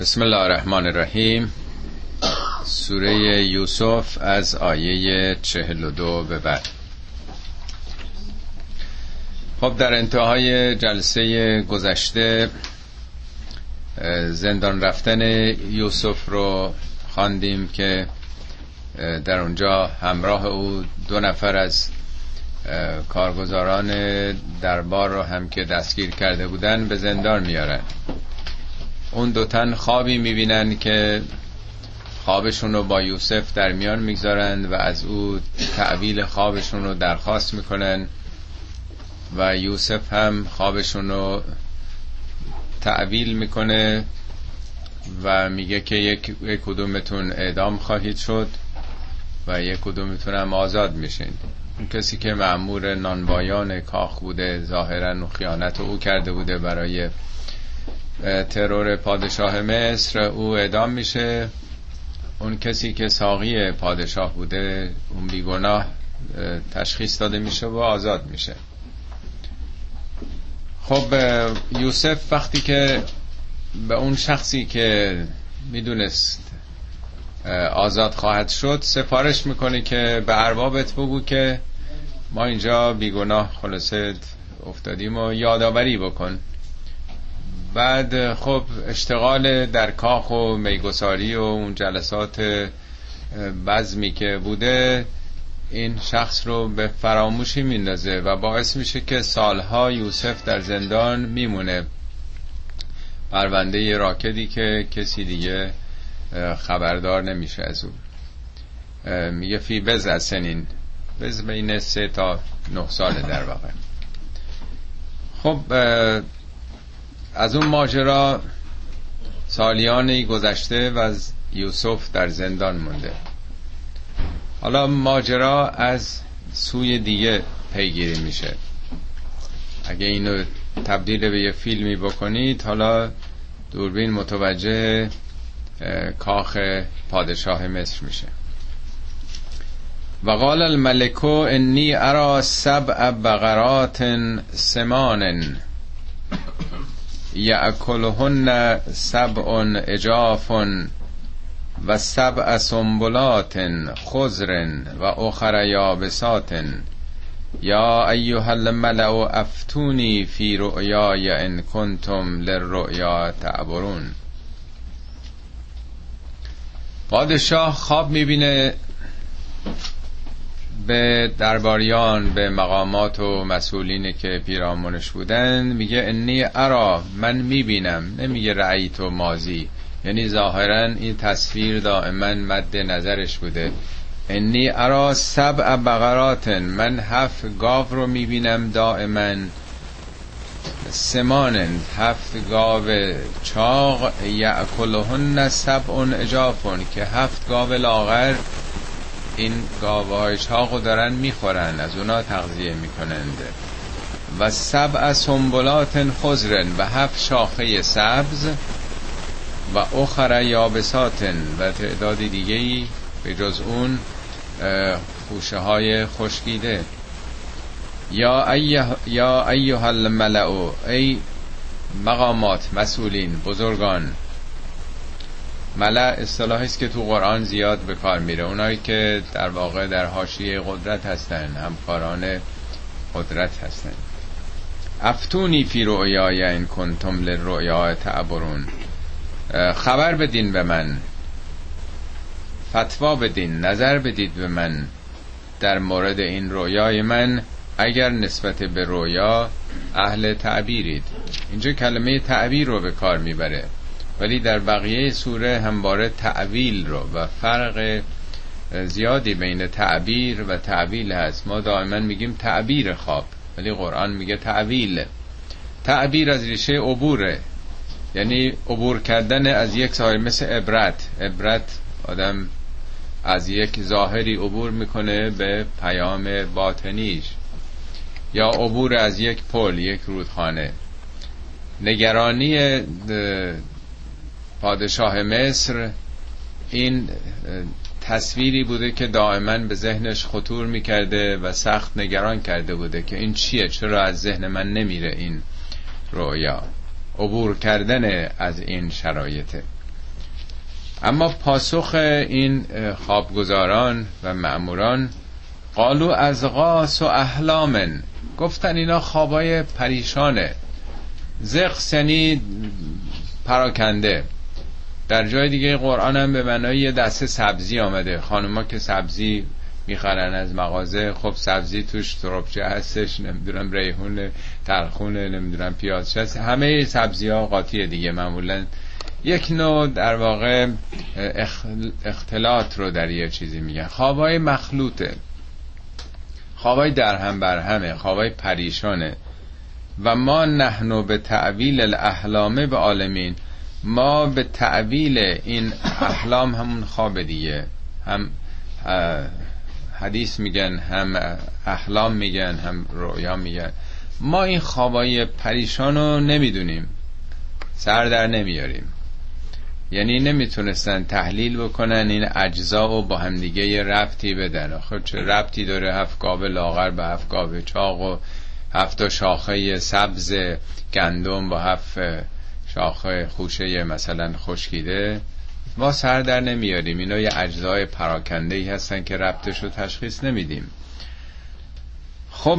بسم الله الرحمن الرحیم سوره یوسف از آیه چهل و دو به بعد خب در انتهای جلسه گذشته زندان رفتن یوسف رو خواندیم که در اونجا همراه او دو نفر از کارگزاران دربار رو هم که دستگیر کرده بودن به زندان میارن اون دوتن خوابی می‌بینن که خوابشون رو با یوسف در میان می‌گذارند و از او تعویل خوابشون رو درخواست می‌کنن و یوسف هم خوابشون رو تعویل می‌کنه و میگه که یک, کدومتون اعدام خواهید شد و یک کدومتون هم آزاد میشین. اون کسی که معمور نانوایان کاخ بوده ظاهرا خیانت او کرده بوده برای ترور پادشاه مصر او اعدام میشه. اون کسی که ساقی پادشاه بوده اون بیگناه تشخیص داده میشه و آزاد میشه. خب یوسف وقتی که به اون شخصی که می‌دونست آزاد خواهد شد سفارش می‌کنه که به اربابت بگو که ما اینجا بیگناه خلاصه افتادیم و یادآوری بکن. بعد خب اشتغال در کاخ و میگساری و اون جلسات بزمی که بوده این شخص رو به فراموشی میندازه و باعث میشه که سالها یوسف در زندان میمونه. پرونده راکدی که کسی دیگه خبردار نمیشه از اون میگه فی بز از سنین. بز بین سه تا نه سال در واقع. خب از اون ماجرا سالیانی گذشته و از یوسف در زندان مونده. حالا ماجرا از سوی دیگه پیگیری میشه. اگه اینو تبدیل به یه فیلمی بکنید حالا دوربین متوجه کاخ پادشاه مصر میشه. و قال الملکو انی ارا سبع بقرات سمان یأکلهن سبع اجاف و سبع سنبلات خضر و اخر یابسات. یا ایها الملأ افتونی فی رؤیای ان کنتم للرؤیا تعبرون. پادشاه خواب می‌بینه به درباریان به مقامات و مسئولین که پیرامونش بودن میگه انی ارا من می‌بینم. نمیگه رأیت و مازی یعنی ظاهرا این تصویر دائما مد نظرش بوده. انی ارا سبع بقرات من هفت گاو رو می‌بینم دائما. سمانن هفت گاو چاق یعکلهن سبع اجافون که هفت گاو لاغر این گاوهای چاق دارن می‌خورن از اونا تغذیه می‌کنند. و سبع سنبلات خضرن و هفت شاخه سبز و اخر یابساتن و تعدادی دیگه ای به جز اون خوشه های خشکیده. یا ایه یا ایها الملعو ای مقامات مسئولین بزرگان ملع اصطلاحی است که تو قرآن زیاد به کار میره. اونایی که در واقع در حاشیه قدرت هستن همکاران قدرت هستن. افتونی فی رؤیای این کنتم للرؤیا تعبرون. خبر بدین به من. فتوا بدین نظر بدید به من در مورد این رویای من. اگر نسبت به رویا اهل تعبیرید. اینجا کلمه تعبیر رو به کار می‌بره. ولی در بقیه سوره همباره تعویل رو و فرق زیادی بین تعبیر و تعویل هست. ما دائما میگیم تعبیر خواب ولی قرآن میگه تعویل. تعبیر از ریشه عبوره. یعنی عبور کردن از یک ظاهر مثل عبرت. عبرت آدم از یک ظاهری عبور می‌کنه به پیام باطنیش. یا عبور از یک پل یک رودخانه. نگرانی پادشاه مصر این تصویری بوده که دائما به ذهنش خطور می‌کرده و سخت نگران کرده بوده که این چیه؟ چرا از ذهن من نمیره این رویا؟ عبور کردن از این شرایطه اما پاسخ این خوابگزاران و معموران قالو از غاس و احلامن. گفتن اینا خوابای پریشانه. زقس یعنی پراکنده. در جای دیگه قرآن هم به معنای یه دسته سبزی آمده. خانوما که سبزی می‌خرن از مغازه خب سبزی توش تربچه هستش نمی‌دونم ریحون ترخونه نمی‌دونم پیاز هست. همه سبزی ها قاطی دیگه معمولا. یک نوع در واقع اختلاط رو در یه چیزی میگن. خوابای مخلوطه. خوابای در هم بر همه خوابای پریشانه. و ما نحنو به تعویل الاحلامه به عالمین. ما به تعویل این احلام همون خواب دیگه. هم حدیث میگن هم احلام میگن هم رویا میگن. ما این خوابای پریشان رو نمی‌دونیم. سر در نمیاریم. یعنی نمی‌تونستن تحلیل بکنن این اجزا و با همدیگه یه ربطی بدن. خب چه ربطی داره هفت لاغر به هفت چاق و هفت شاخه سبز گندم با هفت شاخه خوشه مثلا خشکیده ما سر در نمیاریم. اینا یه اجزای پراکنده ای هستن که ربطش رو تشخیص نمیدیم. خب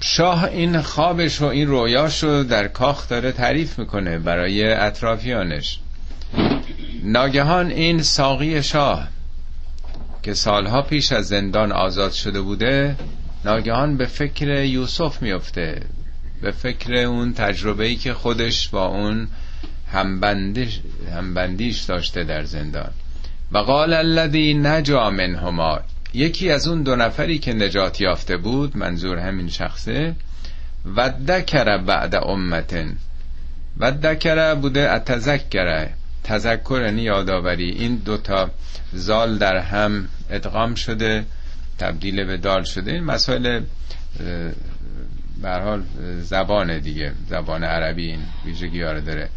شاه این خوابش و این رویاش رو در کاخ داره تعریف می‌کنه برای اطرافیانش. ناگهان این ساقی شاه که سالها پیش از زندان آزاد شده بوده ناگهان به فکر یوسف میفته به فکر اون تجربه ای که خودش با اون همبندیش, همبندیش داشته در زندان. و قال الذی نجا منهما. یکی از اون دو نفری که نجات یافته بود منظور همین شخصه و دکر بعد امتن. و دکر بوده اتذکره تذکر یعنی یادآوری. این دوتا زال در هم ادغام شده تبدیل به دال شده. این مسائل به حال زبان دیگه. زبان عربی این ویژگی ها داره.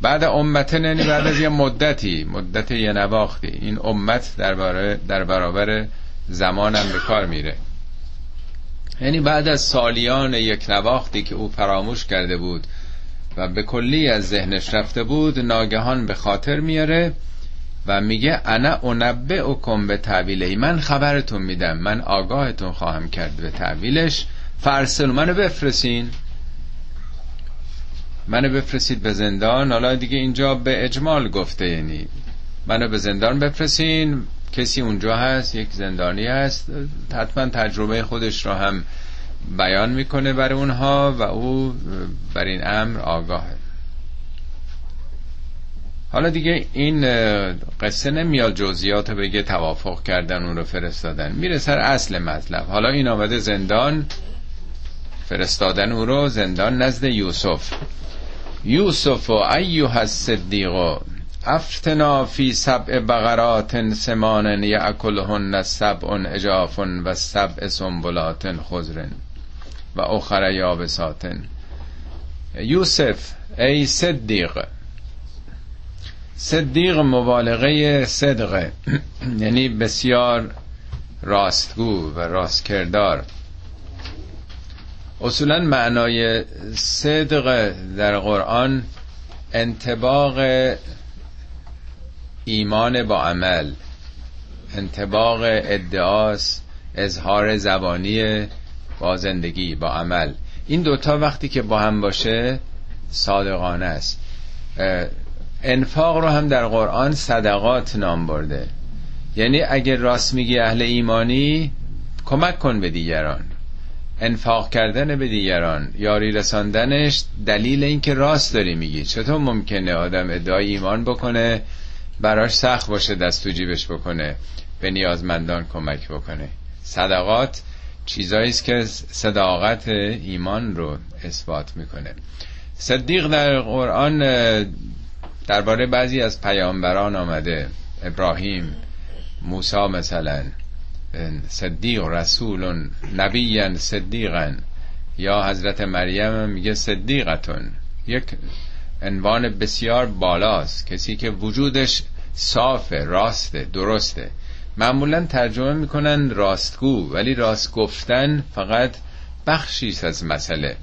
بعد امت یعنی بعد از یه مدتی مدت یه نواختی. این امت در, در برابر زمانم به کار میره. یعنی بعد از سالیان یک نواختی که او فراموش کرده بود و به کلی از ذهنش رفته بود ناگهان به خاطر میاره و میگه انا اونبه کن به تعویله من خبرتون میدم. من آگاهتون خواهم کرد به تعویلش فرسل منو بفرسین منو بفرستید به زندان. حالا دیگه اینجا به اجمال گفته یعنی منو به زندان بفرستین. کسی اونجا هست یک زندانی هست. حتما تجربه خودش رو هم بیان می‌کنه برای اونها و او بر این امر آگاهه حالا دیگه این قصه نمیاد جزئیات بگه توافق کردن اون رو فرستادن. میره سر اصل مطلب. حالا این آمده زندان. فرستادن او رو زندان نزد یوسف. یوسف و ایوه الصدیق افتنا فی سبع بقرات سمان یعکلهن سبع اجاف و سبع سنبلات خضر و اخر یابسات. یوسف ای صدیق صدیق مبالغه صدقه یعنی بسیار راستگو و راستکردار. اصولا معنای صدق در قرآن انتباق ایمان با عمل انتباق ادعاس اظهار زبانی با زندگی با عمل. این دوتا وقتی که با هم باشه صادقانه است. انفاق رو هم در قرآن صدقات نام برده. یعنی اگر راست میگی اهل ایمانی کمک کن به دیگران. انفاق کردن به دیگران یاری رساندنش دلیل اینکه راست داری میگی. چطور ممکنه آدم ادعای ایمان بکنه براش سخت باشه دست تو جیبش بکنه به نیازمندان کمک بکنه؟ صدقات چیزایی است که صداقت ایمان رو اثبات می‌کنه. صدیق در قرآن درباره بعضی از پیامبران آمده. ابراهیم موسی مثلا. صدیق رسول نبی صدیقا یا حضرت مریم میگه صدیقتون. یک عنوان بسیار بالاست. کسی که وجودش صافه راسته درسته. معمولا ترجمه می‌کنن راستگو ولی راست گفتن فقط بخشی از مسئله.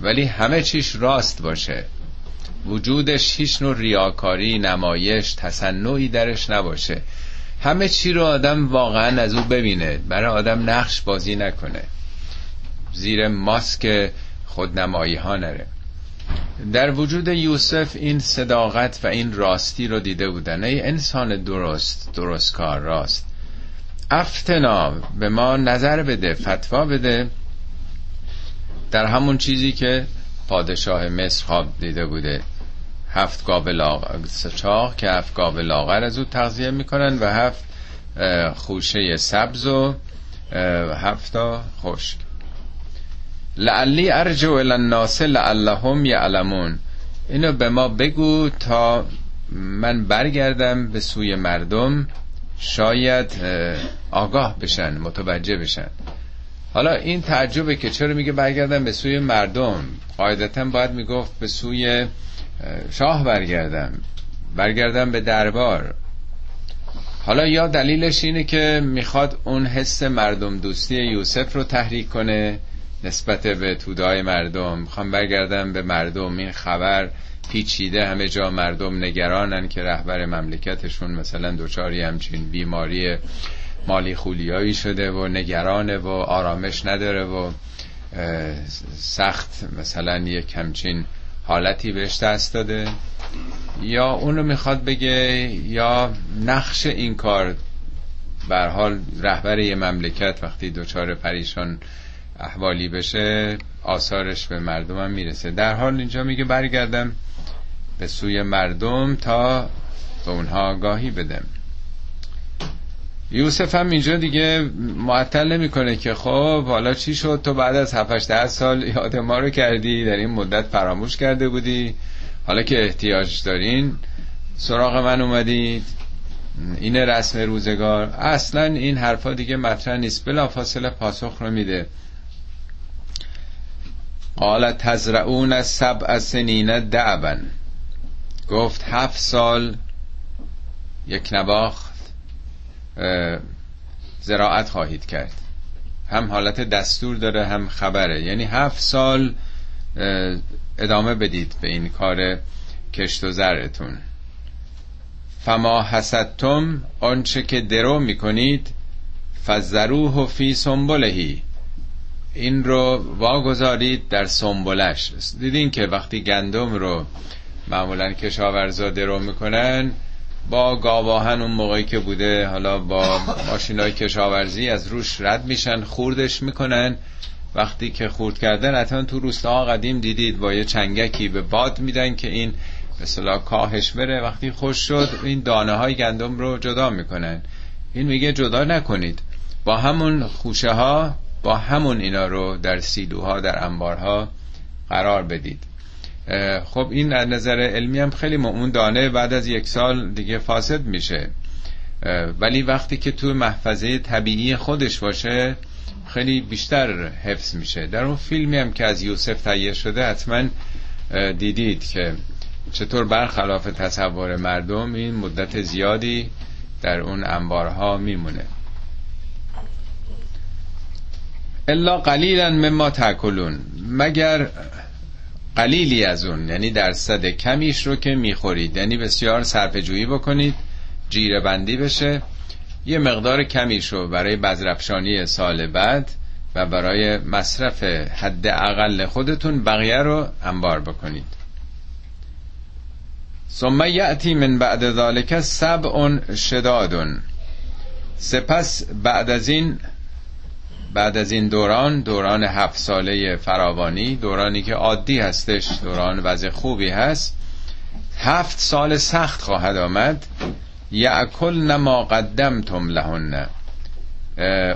ولی همه چیش راست باشه. وجودش هیچ نوع ریاکاری نمایش تصنعی درش نباشه. همه چی رو آدم واقعا از او ببینه. برای آدم نقش بازی نکنه. زیر ماسک خودنمایی ها نره. در وجود یوسف این صداقت و این راستی رو دیده بودن. ای انسان درست درست کار راست. افتنا به ما نظر بده فتوا بده. در همون چیزی که پادشاه مصر خواب دیده بوده. هفت گاو چاق که هفت گاو لاغر از او تغذیه می‌کنن و هفت خوشه سبز و هفت خشک. لعلی ارجو الناس لعلهم یعلمون. اینو به ما بگو تا من برگردم به سوی مردم شاید آگاه بشن متوجه بشن. حالا این تعجبه که چرا میگه برگردم به سوی مردم؟ قاعدتا باید می‌گفت به سوی شاه برگردم. برگردم به دربار. حالا یا دلیلش اینه که می‌خواد اون حس مردم دوستی یوسف رو تحریک کنه نسبت به تودای مردم. می‌خوام برگردم به مردم. این خبر پیچیده. همه جا مردم نگرانن که رهبر مملکتشون مثلا دوچاری همچین بیماری مالی خولیایی شده و نگرانه و آرامش نداره و سخت مثلا یک همچین حالتی بهش دست داده. یا اونو می‌خواد بگه یا نقش این کار بر حال رهبر یه مملکت وقتی دوچار پریشان احوالی بشه آثارش به مردم هم می‌رسه. در حال اینجا میگه برگردم به سوی مردم تا به اونها آگاهی بدم. یوسف هم اینجا دیگه معطل نمی‌کنه که خب حالا چی شد؟ تو بعد از 7 سال یاد ما رو کردی در این مدت فراموش کرده بودی. حالا که احتیاج دارین سراغ من اومدید این رسم روزگار. اصلا این حرفا دیگه مطرح نیست. بلا فاصله پاسخ رو میده. قال تزرعون سبع سنین دعبن گفت هفت سال یک نواخت. زراعت خواهید کرد. هم حالت دستور داره هم خبره. یعنی هفت سال ادامه بدید به این کار کشت و زرتون فما حسدتم آنچه که درو می‌کنید فزروه فی سنبلهی این رو واگذارید در سنبلش دیدین که وقتی گندم رو معمولا کشاورزا درو می‌کنن با گاواهن اون موقعی که بوده حالا با ماشینای کشاورزی از روش رد میشن خوردش می‌کنن. وقتی که خورد کردن حتما تو روستاها قدیم دیدید با یه چنگکی به باد میدن که این مثلا کاهش بره. وقتی خوش شد این دانه های گندم رو جدا می‌کنن. این میگه جدا نکنید. با همون خوشه ها با همون اینا رو در سیلوها در انبارها قرار بدید. خب این از نظر علمی هم خیلی اون دانه بعد از یک سال دیگه فاسد میشه. ولی وقتی که تو محفظه طبیعی خودش باشه خیلی بیشتر حفظ میشه. در اون فیلمی هم که از یوسف تهیه شده حتما دیدید که چطور برخلاف تصور مردم این مدت زیادی در اون انبارها میمونه. الا قلیلا مما تاکلون مگر قلیلی از اون یعنی درصد کمیش رو که می‌خورید. یعنی بسیار صرفه بکنید جیره بندی بشه. یه مقدار کمیش رو برای بزرفشانی سال بعد و برای مصرف حد اقل خودتون بقیه رو انبار بکنید. ثم یعتی من بعد ذالک سبع شدادون سپس بعد از این بعد از این دوران دوران هفت ساله فراوانی دورانی که عادی هستش دوران وضع خوبی هست. هفت سال سخت خواهد آمد. یعکل نما قدمتم لهن.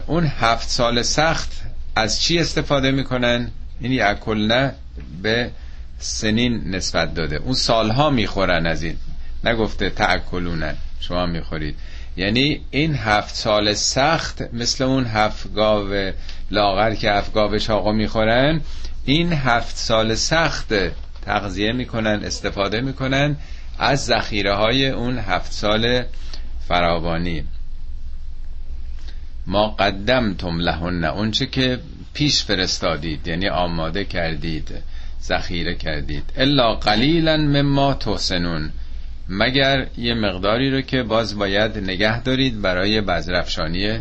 اون هفت سال سخت از چی استفاده می‌کنن؟ این یعکل نه به سنین نسبت داده. اون سالها می‌خورن از این. نگفته تعکلونه شما می‌خورید. یعنی این هفت سال سخت مثل اون هفت گاو لاغر که هفت گاو چاقو می‌خورن این هفت سال سخت تغذیه می‌کنن استفاده می‌کنن از ذخیره های اون هفت سال فراوانی. ما قدمتم لهن اونچه که پیش فرستادید یعنی آماده کردید ذخیره کردید. الا قلیلا مما تحسنون. مگر یه مقداری رو که باز باید نگه دارید برای بزرفشانی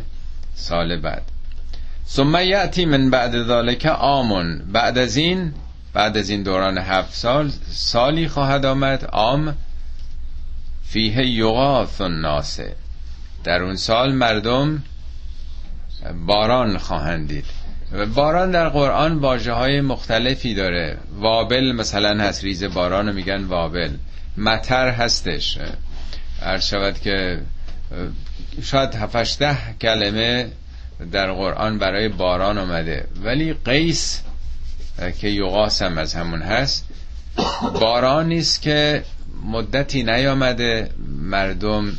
سال بعد. ثم یعتی من بعد ذالک آمون بعد از این بعد از این دوران هفت سال سالی خواهد آمد. آم فیه یغاث الناس. در اون سال مردم باران خواهند دید. باران در قرآن واجه های مختلفی داره. وابل مثلا هست ریز باران میگن وابل. متر هستش. هر شود که شاید هفشته کلمه در قرآن برای باران آمده ولی قیس که یوغاس هم از همون هست باران نیست که مدتی نیامده مردم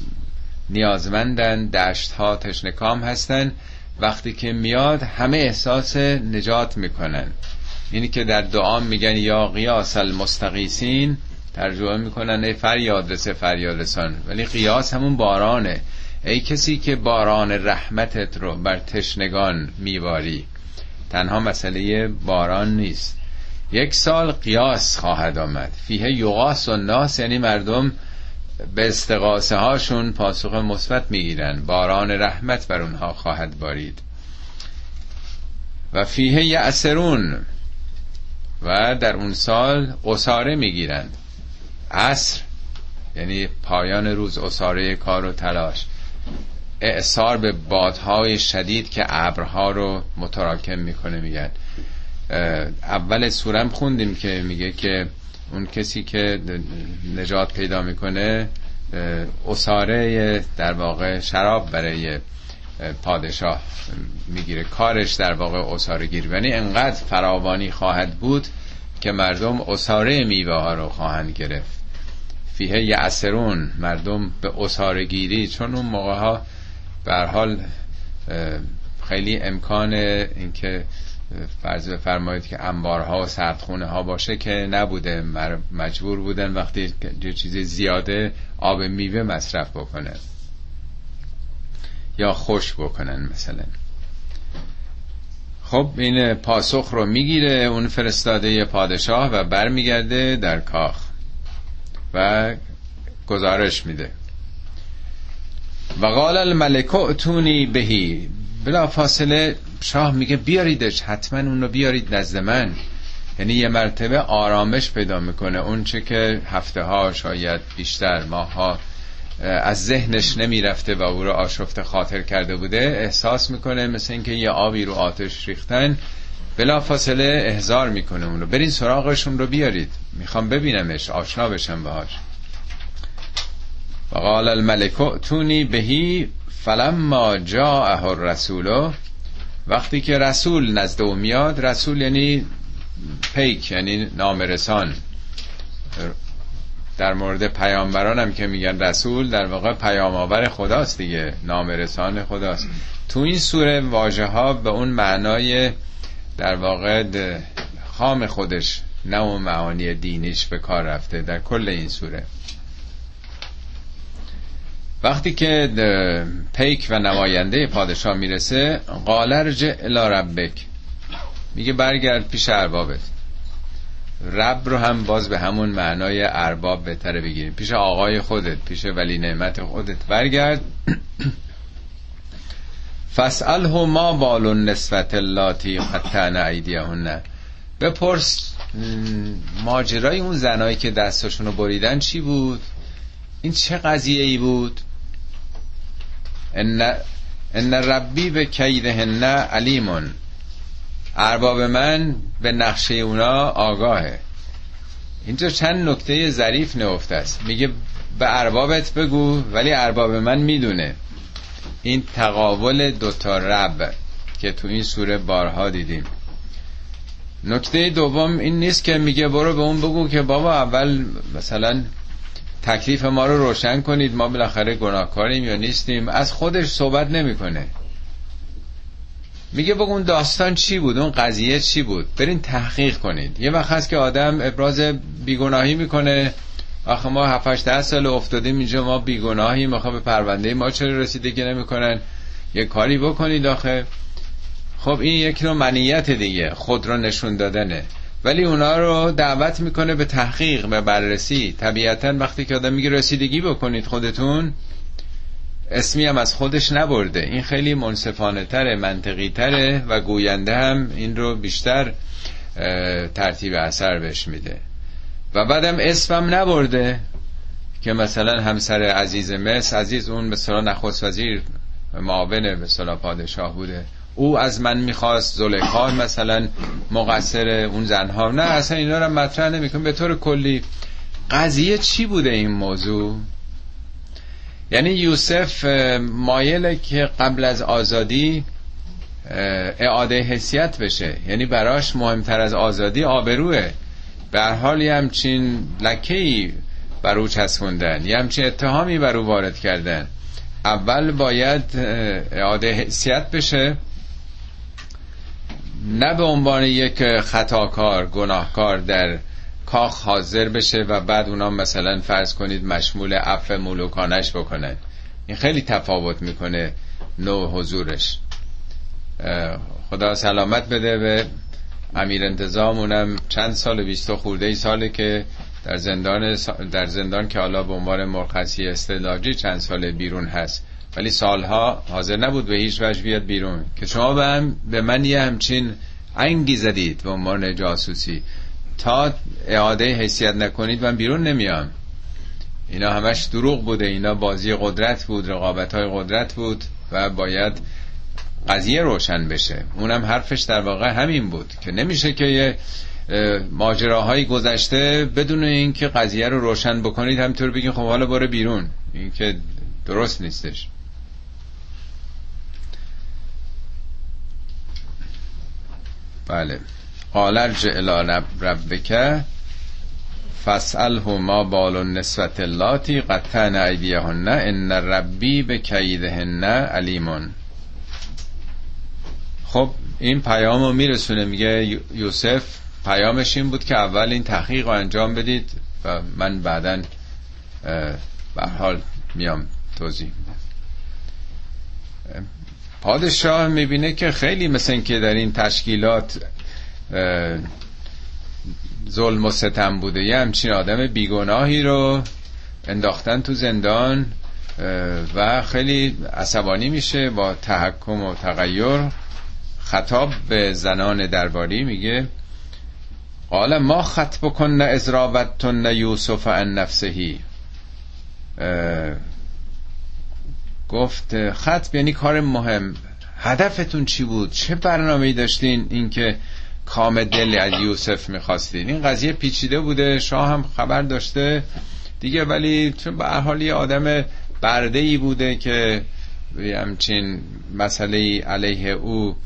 نیازمندن دشت ها تشنکام هستن. وقتی که میاد همه احساس نجات می‌کنن. اینی که در دعا میگن یا قیاس المستقیسین ترجمه می‌کنن ای فریاد رسه فریاد رسان. ولی قیاس همون بارانه. ای کسی که باران رحمتت رو بر تشنگان میواری تنها مسئله باران نیست. یک سال قیاس خواهد آمد. فیه یغاس و ناس یعنی مردم به استقاسه هاشون پاسخ مثبت می‌گیرن. باران رحمت بر اونها خواهد بارید. و فیه یعسرون و در اون سال قصاره می‌گیرند. عصر یعنی پایان روز اصاره کار و تلاش. اعثار به بادهای شدید که ابرها رو متراکم می‌کنه میگن. اول سورم خوندیم که میگه که اون کسی که نجات پیدا می‌کنه اصاره در واقع شراب برای پادشاه می‌گیره. کارش در واقع اصاره گیری. یعنی انقدر فراوانی خواهد بود که مردم اصاره میوه ها رو خواهند گرفت. فیه یعسرون مردم به اصاره گیری چون اون موقع ها حال خیلی امکان اینکه فرض بفرمایید که انبارها و سردخونه ها باشه که نبوده. مجبور بودن وقتی یه چیز زیاده آب میوه مصرف بکنه. یا خوش بکنن مثلا. خب این پاسخ رو می‌گیره اون فرستاده پادشاه و برمیگرده در کاخ. و گزارش میده. و قال الملک اتونی بهی. بلا فاصله شاه میگه بیاریدش حتما اون رو بیارید نزد من. یعنی یه مرتبه آرامش پیدا می‌کنه. اون چه که هفته ها شاید بیشتر ماه ها از ذهنش نمی‌رفته و او رو آشفته خاطر کرده بوده احساس می‌کنه مثل اینکه یه آبی رو آتش ریختن. بلا فاصله احزار می‌کنه اون رو. برین سراغشون رو بیارید. می‌خوام ببینمش آشنا بشم باهاش. و قال الملک تونی بهی فلما جاءه الرسول. وقتی که رسول نزد او میاد رسول یعنی پیک یعنی نامرسان. در مورد پیامبران هم که میگن رسول در واقع پیام آور خداست دیگه نامرسان خداست. تو این سوره واژه ها به اون معنای در واقع خام خودش نه اون معانی دینیش به کار رفته در کل این سوره. وقتی که پیک و نماینده پادشاه می‌رسه قال رجع الى ربک. میگه برگرد پیش اربابت. رب رو هم باز به همون معنای ارباب بهتره بگیریم. پیش آقای خودت پیش ولی نعمت خودت. برگرد. فسأله ما بال النسبت اللاتی قطعن ایدیهن. بپرس ماجرای اون زنایی که دستشون رو بریدن چی بود؟ این چه قضیه ای بود؟ ان ان ربی به کیدهن علیمون. ارباب من به نقشه اونا آگاهه. اینجا چند نکته ظریف نفته است. میگه به اربابت بگو ولی ارباب من می‌دونه. این تقابل دوتا رب که تو این سوره بارها دیدیم. نکته دوم این نیست که میگه برو به اون بگو که بابا اول مثلا تکلیف ما رو روشن کنید ما بالاخره گناهکاریم یا نیستیم. از خودش صحبت نمی‌کنه. میگه بگون داستان چی بود؟ اون قضیه چی بود؟ برین تحقیق کنید. یه وقت هست که آدم ابراز بیگناهی می‌کنه. آخه ما 7 8 سال افتادیم اینجا ما بیگناهیم. آخه به پرونده ما چرا رسیدگی نمی‌کنن؟ یه کاری بکنید آخه. خب این یک نوع منیت دیگه خود رو نشون دادنه. ولی اونا رو دعوت می‌کنه به تحقیق به بررسی. طبیعتا وقتی که آدم میگه رسیدگی بکنید خودتون اسمی هم از خودش نبرده. این خیلی منصفانه تره منطقی تره و گوینده هم این رو بیشتر ترتیب اثر بهش میده. و بعدم اسمم نبرده که مثلا همسر عزیز مصر عزیز اون مثلا نخست وزیر معاون مثلا پادشاه بوده. او از من می‌خواست زلیخا مثلا مقصر اون زنها. نه اصلا اینا رو مطرح نمیکن به طور کلی قضیه چی بوده این موضوع؟ یعنی یوسف مایله که قبل از آزادی اعاده حسیت بشه. یعنی براش مهمتر از آزادی آبروه. به حال یه همچین لکهی بر او چسبوندن. یه همچین اتهامی بر او وارد کردن. اول باید اعاده حسیت بشه. نه به عنوان یک خطاکار گناهکار در کاخ حاضر بشه و بعد اونا مثلا فرض کنید مشمول عفو ملوکانش بکنن. این خیلی تفاوت می‌کنه نوع حضورش. خدا سلامت بده به امیر انتظام اونم چند سال بیست خورده ای ساله که در زندان در زندان که حالا به عنوان مرخصی استعلاجی چند سال بیرون هست. ولی سالها حاضر نبود به هیچ وجه بیاد بیرون. که شما به, هم به من یه همچین انگی زدید به عنوان جاسوسی. تا اعاده حیثیت نکنید من بیرون نمیام. اینا همش دروغ بوده. اینا بازی قدرت بود رقابت های قدرت بود و باید قضیه روشن بشه. اونم حرفش در واقع همین بود که نمیشه که یه ماجراهایی گذشته بدون اینکه قضیه رو روشن بکنید. همطور بگین خب حالا باره بیرون. این که درست نیستش. بله. قال ارجع الى ربک فاسأله ما بال النسوة اللاتی قطعن ایدیهن ان ربی به کیدهن علیمون خب این پیام رو میرسونه میگه یوسف پیامش این بود که اول این تحقیق رو انجام بدید و من بعدا به حال میام توضیح پادشاه می‌بینه که خیلی مثل که در این تشکیلات ظلم و ستم بوده. یه همچین آدم بیگناهی رو انداختن تو زندان و خیلی عصبانی میشه با تحکم و تغییر. خطاب به زنان درباری میگه قال ما خط بکن ازراوتتن یوسف ان نفسهی. گفت خط یعنی کار مهم. هدفتون چی بود؟ چه برنامه داشتین؟ اینکه کام دل از یوسف می‌خواستین. این قضیه پیچیده بوده شاه هم خبر داشته. دیگه ولی چون به حال یه آدم برده ای بوده که همچین مسئله علیه او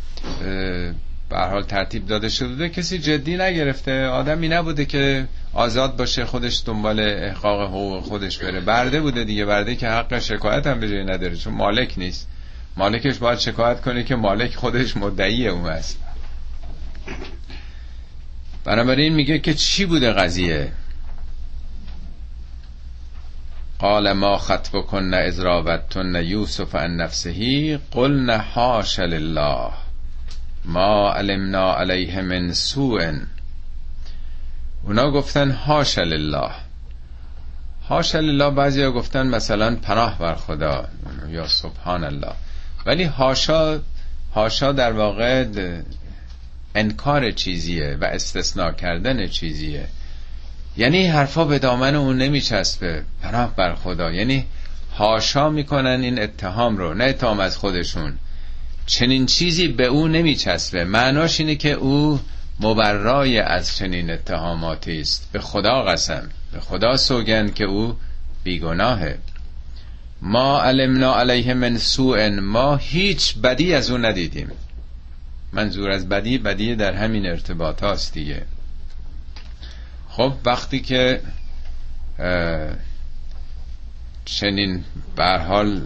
به حال ترتیب داده شده. کسی جدی نگرفته. آدمی نبوده که آزاد باشه خودش دنبال احقاق حقوق خودش بره. برده بوده دیگه. برده که حق شکایت هم به جای نداره. چون مالک نیست. مالکش باید شکایت کنه که مالک خودش مدعی اون است. بنابراین میگه که چی بوده قضیه؟ قال ما خطب کن از راوتتن یوسف عن نفسهی قلن حاش لله. ما علمنا علیه من سوء اونا گفتن حاش لله. حاش لله بعضی ها گفتن مثلا پناه بر خدا یا سبحان الله. ولی هاشا هاشا در واقع انکار چیزیه و استثناء کردن چیزیه. یعنی حرفا به دامن اون نمیچسبه. پناه بر خدا. یعنی هاشا می‌کنن این اتهام رو نه اتهام از خودشون. چنین چیزی به او نمیچسبه. معناش اینه که او مبرای از چنین اتهاماتی است. به خدا قسم به خدا سوگن که او بیگناهه. ما علمنا علیه من سوء ما هیچ بدی از او ندیدیم. منظور از بدی بدی در همین ارتباط هاست دیگه. خب وقتی که چنین حال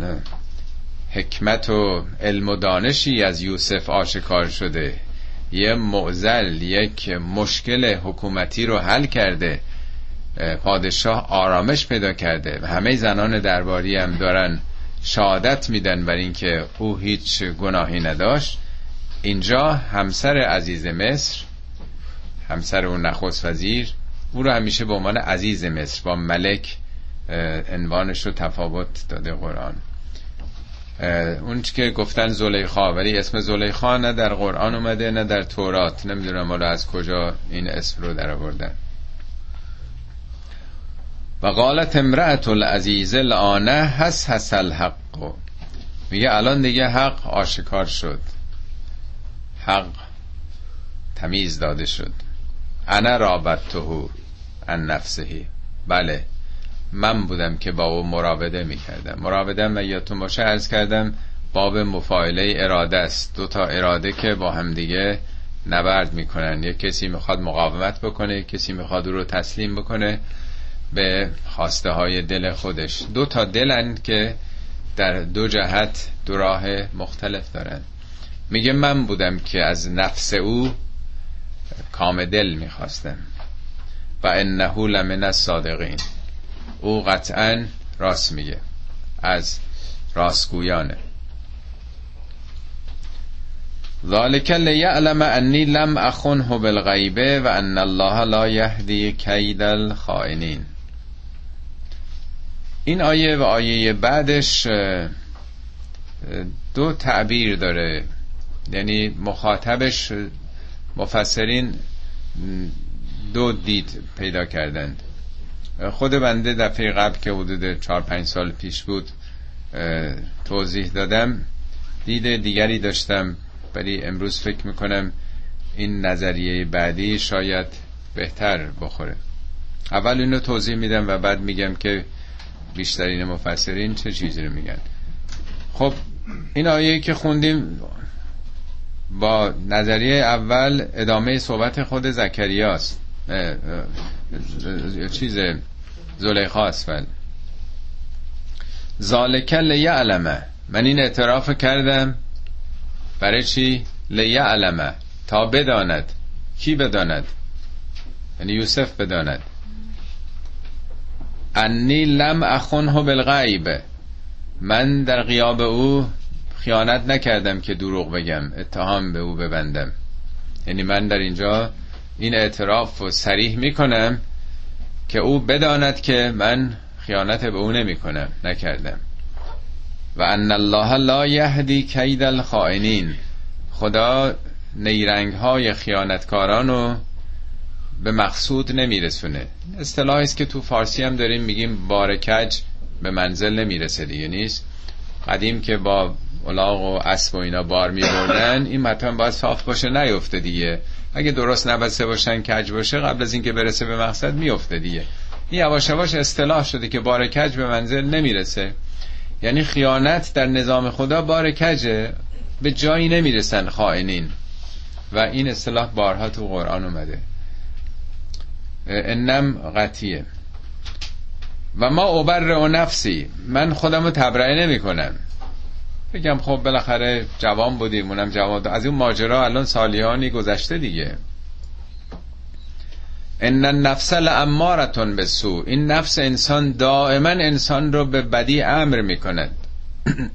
حکمت و علم و دانشی از یوسف آشکار شده. یه معزل یک مشکل حکومتی رو حل کرده. پادشاه آرامش پیدا کرده. و همه زنان درباری هم دارن شهادت میدن بر اینکه او هیچ گناهی نداشت. اینجا همسر عزیز مصر همسر اون نخست وزیر او رو همیشه به عنوان عزیز مصر با ملک عنوانش رو تفاوت داده قرآن. اون که گفتن زلیخا ولی اسم زلیخا نه در قرآن اومده نه در تورات. نمی‌دونم حالا از کجا این اسم رو در آوردن. و قالت امرأت العزیز الانه حس حس الحق. میگه الان دیگه حق آشکار شد. حق تمیز داده شد. انا رابطته ان نفسهی بله. من بودم که با او مراوده می‌کردم. مراوده من یادتون باشه ارز کردم باب مفاعله اراده است. دو تا اراده که با هم دیگه نبرد می‌کنن. یک کسی می‌خواد مقاومت بکنه یک کسی می‌خواد او رو تسلیم بکنه به خواسته های دل خودش. دو تا دلن که در دو جهت دو راه مختلف دارن. میگه من بودم که از نفس او کام دل می‌خواستم. و انه لمن الصادقین. او قطعا راست میگه. از راستگویانه. ذالک لیعلم انی لم اخنه بالغیبه و ان الله لا یهدی کید الخائنین. این آیه و آیه بعدش دو تعبیر داره. یعنی مخاطبش مفسرین دو دید پیدا کردند. خود بنده دفعه قبل که حدود چهار پنج سال پیش بود توضیح دادم. دید دیگری داشتم ولی امروز فکر می‌کنم این نظریه بعدی شاید بهتر بخوره. اول اینو توضیح میدم و بعد میگم که بیشترین مفسرین چه چیزی رو میگن. خب این آیه که خوندیم با نظریه اول ادامه صحبت خود زکریاست. چیز زلیخاست ول ذالک لیعلمه. من این اعتراف کردم. برای چی؟ لیعلمه. تا بداند. کی بداند؟ یعنی یوسف بداند. انی لم اخونه بالغیب. من در غیاب او خیانت نکردم که دروغ بگم. اتهام به او ببندم. یعنی من در اینجا این اعتراف رو سریح می‌کنم که او بداند که من خیانت به او نمی کنم نکردم. و ان الله لا یهدی کید الخائنین. خدا نیرنگ های خیانتکاران رو به مقصود نمیرسونه. اصطلاحی است که تو فارسی هم داریم میگیم بارکج به منزل نمی‌رسه دیگه نیست؟ قدیم که با الاغ و اسب و اینا بار میبردن این مطمئن باید صاف باشه نیفته دیگه. اگه درست نبسته باشن کج باشه قبل از اینکه برسه به مقصد میفته دیگه. این یواش یواش اصطلاح شده که بار کج به منزل نمی‌رسه. یعنی خیانت در نظام خدا بار کجه به جایی نمی‌رسن خائنین. و این اصطلاح بارها تو قرآن اومده. انم قطیه. و ما اوبر و نفسی. من خودم رو تبرئه نمی کنم بگم خب بالاخره جوان بودیم اونم جوان از اون ماجرا الان سالیانی گذشته دیگه. ان النفس لامارتون به سو این نفس انسان دائما انسان رو به بدی امر می‌کند.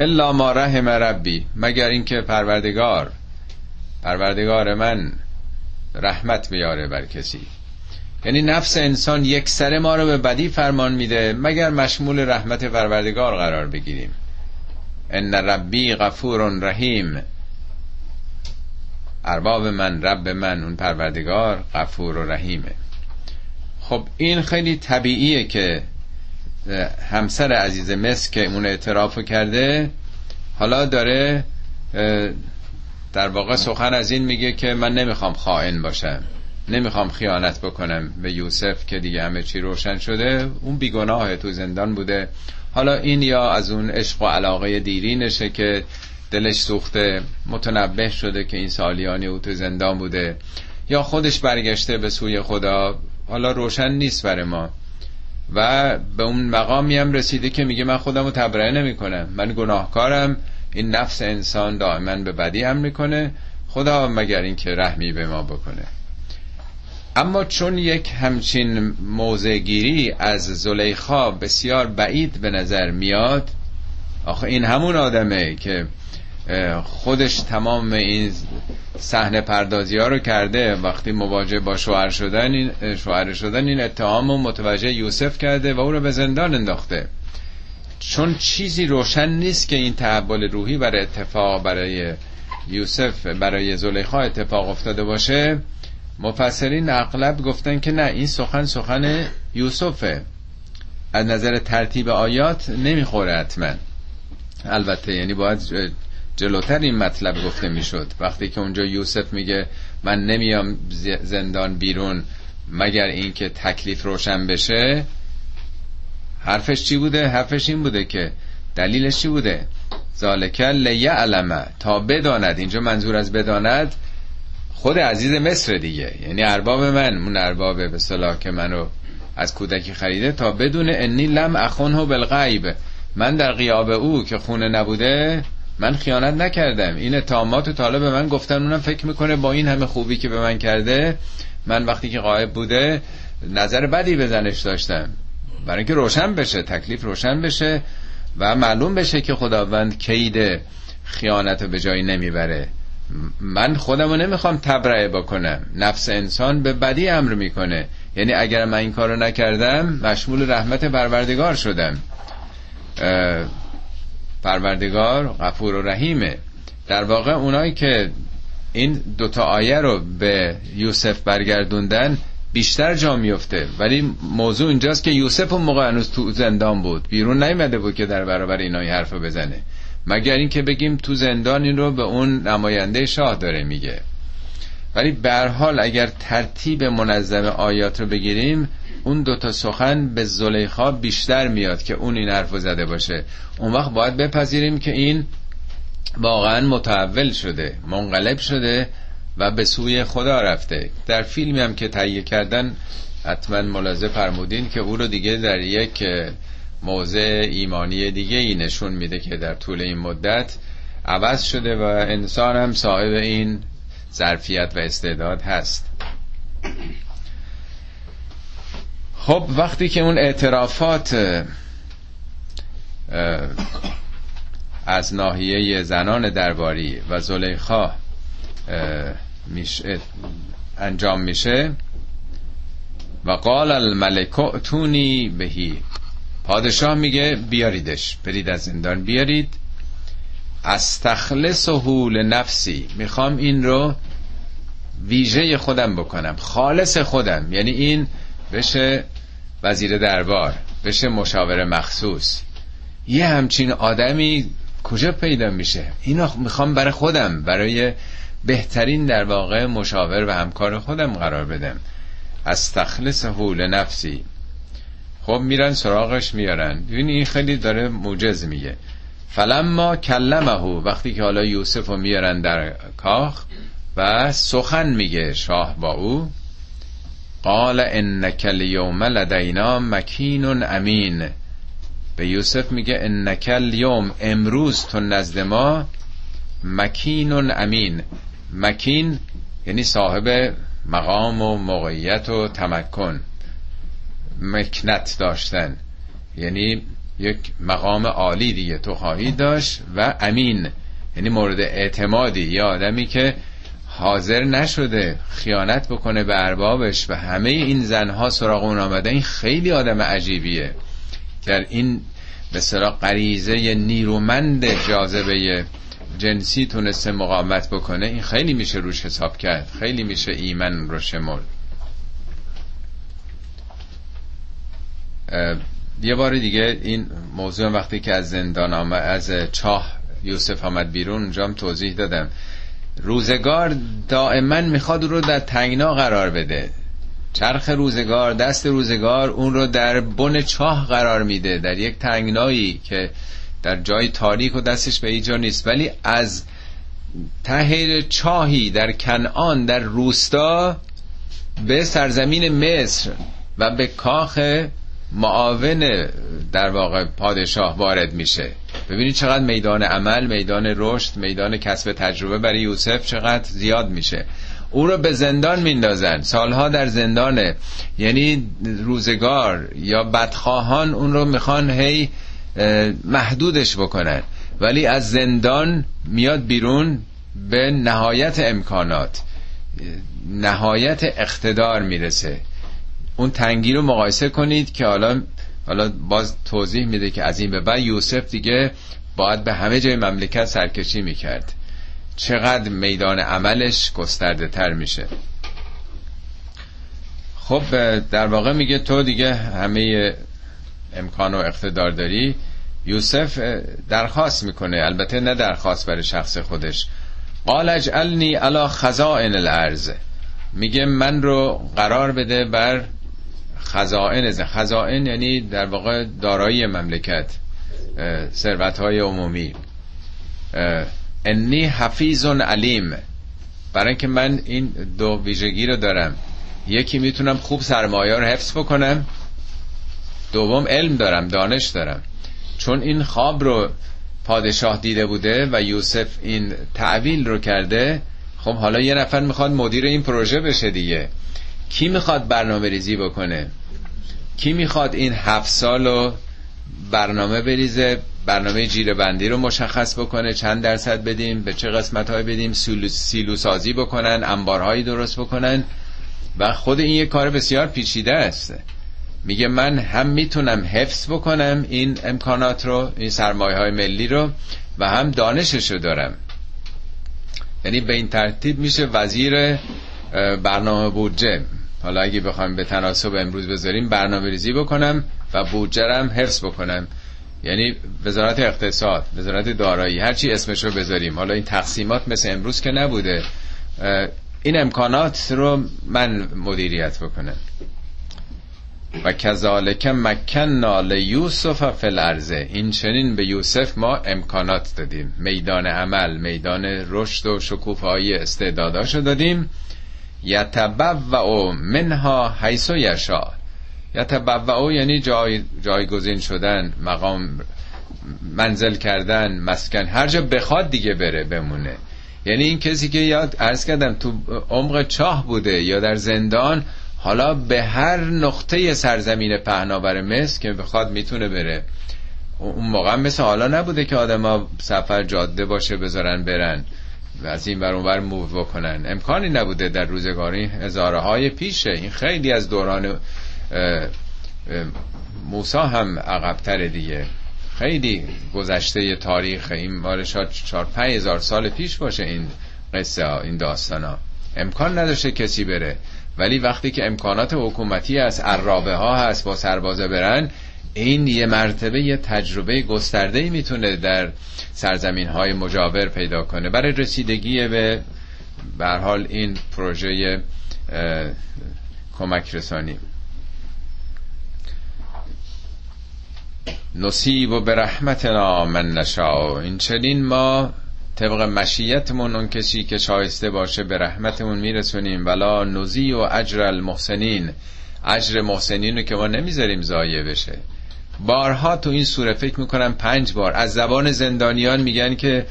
الا ما رحم ربی. مگر اینکه پروردگار پروردگار من رحمت بیاره بر کسی. یعنی نفس انسان یک سر ما رو به بدی فرمان میده مگر مشمول رحمت پروردگار قرار بگیریم. ان ربی غفور رحیم. ارباب من رب من اون پروردگار غفور و رحیمه. خب این خیلی طبیعیه که همسر عزیز مصر که اون اعتراف کرده حالا داره در واقع سخن از این میگه که من نمی‌خوام خائن باشم. نمی‌خوام خیانت بکنم به یوسف که دیگه همه چی روشن شده. اون بیگناه تو زندان بوده. حالا این یا از اون عشق و علاقه دیرینشه که دلش سوخته متنبه شده که این سالیانی او تو زندان بوده. یا خودش برگشته به سوی خدا حالا روشن نیست برای ما. و به اون مقامی هم رسیده که میگه من خودم رو تبرئه نمی کنم من گناهکارم. این نفس انسان دائما به بدی هم می‌کنه. خدا مگر این که رحمی به ما بکنه. اما چون یک همچین موزگیری از زلیخا بسیار بعید به نظر میاد آخه این همون آدمه که خودش تمام این صحنه پردازی ها رو کرده. وقتی مواجه با شوهر شدن این شوهر شدن این اتهام رو متوجه یوسف کرده و او رو به زندان انداخته. چون چیزی روشن نیست که این تحول روحی برای اتفاق برای یوسف برای زلیخا اتفاق افتاده باشه مفسرین اغلب گفتن که نه این سخن سخن یوسفه. از نظر ترتیب آیات نمی‌خوره حتما. البته یعنی باید جلوتر این مطلب گفته می‌شد. وقتی که اونجا یوسف میگه من نمیام زندان بیرون مگر اینکه تکلیف روشن بشه حرفش چی بوده؟ حرفش این بوده که دلیلش چی بوده؟ ذالکل لیعلم تا بداند. اینجا منظور از بداند خود عزیز مصر دیگه. یعنی ارباب من اون ارباب به صلاح که منو از کودکی خریده تا بدون انی لم اخونه بالغیب. من در قیاب او که خونه نبوده من خیانت نکردم. این اتهامات طالب به من گفتن اونم فکر می‌کنه با این همه خوبی که به من کرده من وقتی که غایب بوده نظر بدی بزنش داشتم. برای اینکه روشن بشه تکلیف روشن بشه و معلوم بشه که خداوند کید خیانت به جایی نمی‌بره. من خودم رو نمی‌خوام تبرئه بکنم. نفس انسان به بدی امر می‌کنه. یعنی اگر من این کارو نکردم مشمول رحمت پروردگار شدم. پروردگار غفور و رحیمه. در واقع اونایی که این دوتا آیه رو به یوسف برگردوندن بیشتر جا میفته. ولی موضوع اینجاست که یوسف اون موقع هنوز تو زندان بود. بیرون نیمده بود که در برابر اینا حرف بزنه. مگر اینکه بگیم تو زندان این رو به اون نماینده شاه داره میگه. ولی به حال اگر ترتیب منظم آیات رو بگیریم اون دوتا سخن به زلیخا بیشتر میاد که اون این حرف زده باشه. اون وقت باید بپذیریم که این واقعا متحول شده منقلب شده و به سوی خدا رفته. در فیلمی هم که تهیه کردن حتما ملاحظه فرمودین که او رو دیگه در یک موضع ایمانی دیگه ای نشون میده که در طول این مدت عوض شده و انسان هم صاحب این ظرفیت و استعداد هست. خب وقتی که اون اعترافات از ناحیه زنان درباری و زلیخا انجام میشه و قال الملک اتونی بهی. پادشاه میگه بیاریدش برید از زندان بیارید. استخلصه لنفسی. می‌خوام این رو ویژه خودم بکنم خالص خودم. یعنی این بشه وزیر دربار بشه مشاور مخصوص. یه همچین آدمی کجا پیدا میشه؟ اینو می‌خوام برای خودم برای بهترین در واقع مشاور و همکار خودم قرار بدم. از تخلص حول نفسی خب میرن سراغش میارن. ببین این خیلی داره موجز میگه. فلما کلمه وقتی که حالا یوسف رو میارن در کاخ و سخن میگه شاه با او قال انک الیوم لدینا مکین امین. به یوسف میگه انک الیوم امروز تو نزد ما مکین امین. مکین یعنی صاحب مقام و موقعیت و تمکن. مکنت داشتن. یعنی یک مقام عالی دیگه تو خواهی داشت و امین. یعنی مورد اعتمادی. یا آدمی که حاضر نشده خیانت بکنه به اربابش و همه این زنها سراغ اون آمده. این خیلی آدم عجیبیه. در این به سراغ غریزه نیرومند جاذبه جنسی تونسته مقاومت بکنه. این خیلی میشه روش حساب کرد. خیلی میشه ایمن رو شمول یه بار دیگه این موضوع وقتی که از زندان آمد از چاه یوسف آمد بیرون اونجا توضیح دادم. روزگار دائما می‌خواد رو در تنگنا قرار بده. چرخ روزگار دست روزگار اون رو در بن چاه قرار میده در یک تنگنایی که در جای تاریک و دستش به ایجا نیست. ولی از ته چاهی در کنعان در روستا به سرزمین مصر و به کاخ معاون در واقع پادشاه وارد میشه. ببینید چقدر میدان عمل میدان رشد میدان کسب تجربه برای یوسف چقدر زیاد میشه. او رو به زندان میندازن. سالها در زندانه. یعنی روزگار یا بدخواهان اون رو می‌خوان هی محدودش بکنن. ولی از زندان میاد بیرون به نهایت امکانات. نهایت اقتدار می‌رسه. اون تنگی رو مقایسه کنید که حالا حالا باز توضیح میده که از این به بعد یوسف دیگه باید به همه جای مملکت سرکشی می‌کرد. چقدر میدان عملش گسترده تر میشه. خب در واقع میگه تو دیگه همه امکان و اقتدار داری. یوسف درخواست می‌کنه. البته نه درخواست برای شخص خودش. قال اجعلنی علی خزائن الارض. میگه من رو قرار بده بر خزائن خزائن یعنی در واقع دارایی مملکت ثروت های عمومی. انی حفیظ علیم. برای اینکه من این دو ویژگی رو دارم. یکی می‌تونم خوب سرمایه رو حفظ بکنم دوم علم دارم دانش دارم. چون این خواب رو پادشاه دیده بوده و یوسف این تعویل رو کرده خب حالا یه نفر می‌خواد مدیر این پروژه بشه دیگه. کی می‌خواد برنامه ریزی بکنه؟ کی می‌خواد این هفت سال رو برنامه بریزه برنامه جیره بندی رو مشخص بکنه چند درصد بدیم به چه قسمت های بدیم سیلو سازی بکنن انبارهایی درست بکنن؟ و خود این یه کار بسیار پیچیده است. میگه من هم می‌تونم حفظ بکنم این امکانات رو این سرمایه های ملی رو و هم دانشش رو دارم. یعنی به این ترتیب میشه وزیر برنامه بودجه. حالا اگه بخوایم به تناسب امروز بذاریم برنامه ریزی بکنم و بودجه هم حفظ بکنم. یعنی وزارت اقتصاد وزارت دارایی هرچی اسمش رو بذاریم. حالا این تقسیمات مثل امروز که نبوده این امکانات رو من مدیریت بکنم. و کذالک مکننا لیوسف فی الارض. این چنین به یوسف ما امکانات دادیم. میدان عمل میدان رشد و شکوفایی استعداداشو دادیم. یتبوع منها حیث یشا یتبوع یعنی جای جایگزین شدن مقام منزل کردن مسکن. هر جا بخواد دیگه بره بمونه. یعنی این کسی که یاد عرض کردم تو عمق چاه بوده یا در زندان حالا به هر نقطه سرزمین پهناور مصر که بخواد می‌تونه بره. اون موقع مثل حالا نبوده که آدما سفر جاده باشه بذارن برن. و از این بر اونور موو بکنن. امکانی نبوده در روزگاری. هزاره های پیشه. این خیلی از دوران موسا هم عقبتر دیگه. خیلی گذشته تاریخ. این مال شاید چار هزار سال پیش باشه این قصه ها این داستان ها. امکان نداشته کسی بره. ولی وقتی که امکانات حکومتی از عرابه ها هست با سربازه برن این یه مرتبه یه تجربه گسترده ای می‌تونه در سرزمین های مجاور پیدا کنه. برای رسیدگی به حال این پروژه کمک رسانی. نصیب و به رحمتنا من نشا این چنین ما طبق مشیتمون اون کسی که شایسته باشه به رحمتمون میرسونیم. ولا نزی و اجر المحسنین. اجر محسنین رو که ما نمی‌ذاریم ضایع بشه. بارها تو این سوره فکر می‌کنم پنج بار. از زبان زندانیان میگن که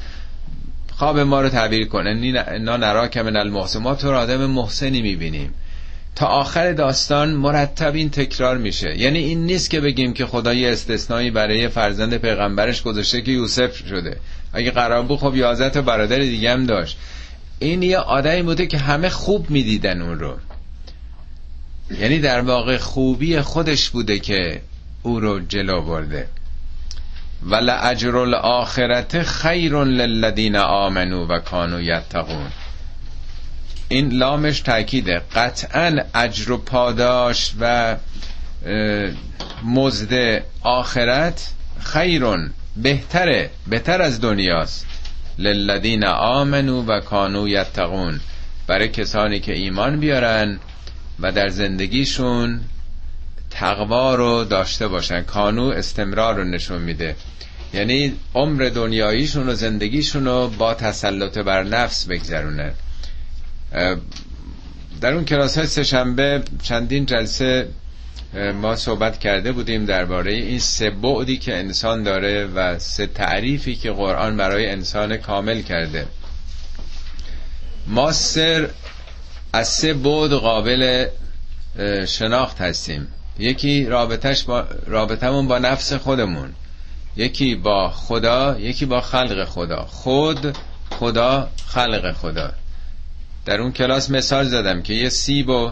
خواب ما رو تعبیر کن. انا نراک من المحسن. تو آدم محسنی می‌بینیم. تا آخر داستان مرتب این تکرار میشه. یعنی این نیست که بگیم که خدا یه استثنایی برای فرزند پیغمبرش گذاشته که یوسف شده. اگه قرار بود خب یازده تا برادر دیگه هم داشت. این یه آدمی بوده که همه خوب می‌دیدن اون رو. یعنی در واقع خوبی خودش بوده که او رو جلو برده. ول اجر الاخرت خیر للذین آمنو و کانو یتقون این لامش تاکیده قطعا اجر و پاداش و مزد آخرت خیرون بهتره بهتر از دنیاست. للذین آمنو و کانو یتقون برای کسانی که ایمان بیارن و در زندگیشون تقوا رو داشته باشن کانو استمرار رو نشون میده. یعنی عمر دنیاییشون و زندگیشون رو با تسلط بر نفس بگذرونه. در اون کلاس های سهشنبه چندین جلسه ما صحبت کرده بودیم درباره این سه بعدی که انسان داره و سه تعریفی که قرآن برای انسان کامل کرده. ما سر از سه بعد قابل شناخت هستیم. یکی رابطش با رابطمون با نفس خودمون. یکی با خدا یکی با خلق خدا. خود خدا خلق خدا. در اون کلاس مثال زدم که یه سیب و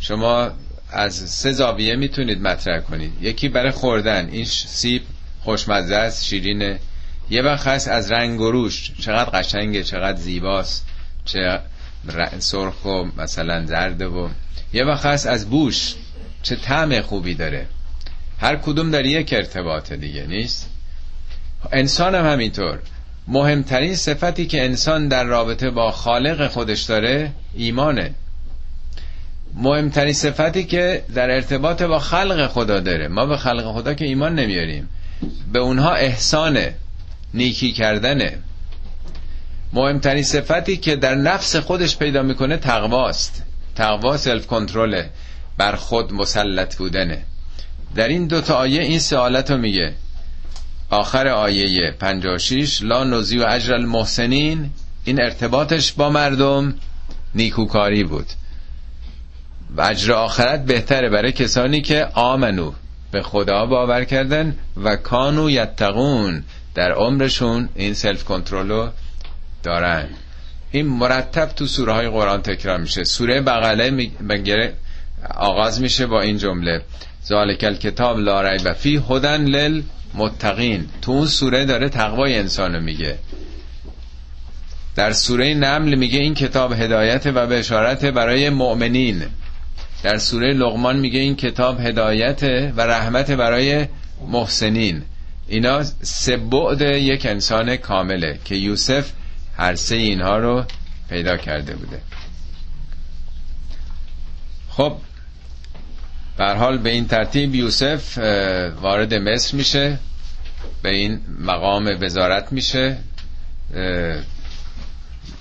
شما از سه زاویه می‌تونید مطرح کنید. یکی برای خوردن. این سیب خوشمزه است شیرینه یه وقت هست از رنگ و روش. چقدر قشنگه چقدر زیباست. چه سرخ و مثلا زرده و یه وقت هست از بوش. چه طعم خوبی داره. هر کدوم در یک ارتباط دیگه نیست. انسان هم همینطور. مهمترین صفتی که انسان در رابطه با خالق خودش داره ایمانه. مهمترین صفتی که در ارتباط با خلق خدا داره. ما به خلق خدا که ایمان نمیاریم. به اونها احسانه نیکی کردنه. مهمترین صفتی که در نفس خودش پیدا می‌کنه تقواست. تقوا سلف کنترله. بر خود مسلط بودنه. در این دوتا آیه این سوالت رو میگه. آخر آیه 56 لا نزی و اجر المحسنین. این ارتباطش با مردم نیکوکاری بود. و اجر آخرت بهتره برای کسانی که آمنو به خدا باور کردن و کانو یتقون در عمرشون این سلف کنترلو دارن. این مرتب تو سوره های قرآن تکرار میشه. سوره بغله بگره آغاز میشه با این جمله. ذالک الکتاب لا ریب فی هدن لل متقین تو اون سوره داره تقوای انسانو میگه. در سوره نمل میگه این کتاب هدایت و بشارت برای مؤمنین. در سوره لغمان میگه این کتاب هدایت و رحمت برای محسنین. اینا سه بعد یک انسان کامله که یوسف هر سه اینها رو پیدا کرده بوده. خب بر حال به این ترتیب یوسف وارد مصر میشه به این مقام وزارت میشه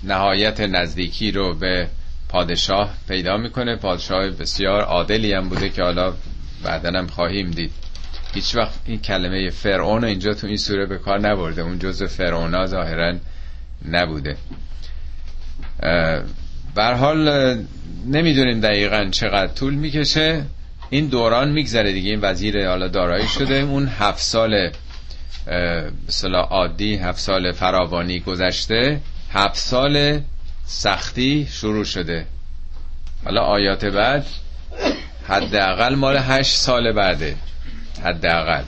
نهایت نزدیکی رو به پادشاه پیدا می‌کنه. پادشاه بسیار عادلی هم بوده که حالا بعدا هم خواهیم دید. هیچ وقت این کلمه فرعون اینجا تو این سوره به کار نبرده. اون جز فرعونا ظاهرا نبوده. بر حال نمی‌دونیم دقیقا چقدر طول می‌کشه. این دوران میگذره دیگه این وزیر حالا دارایی شده. اون هفت سال مثلا عادی هفت سال فراوانی گذشته هفت سال سختی شروع شده. حالا آیات بعد حداقل مال هشت سال بعده. حداقل.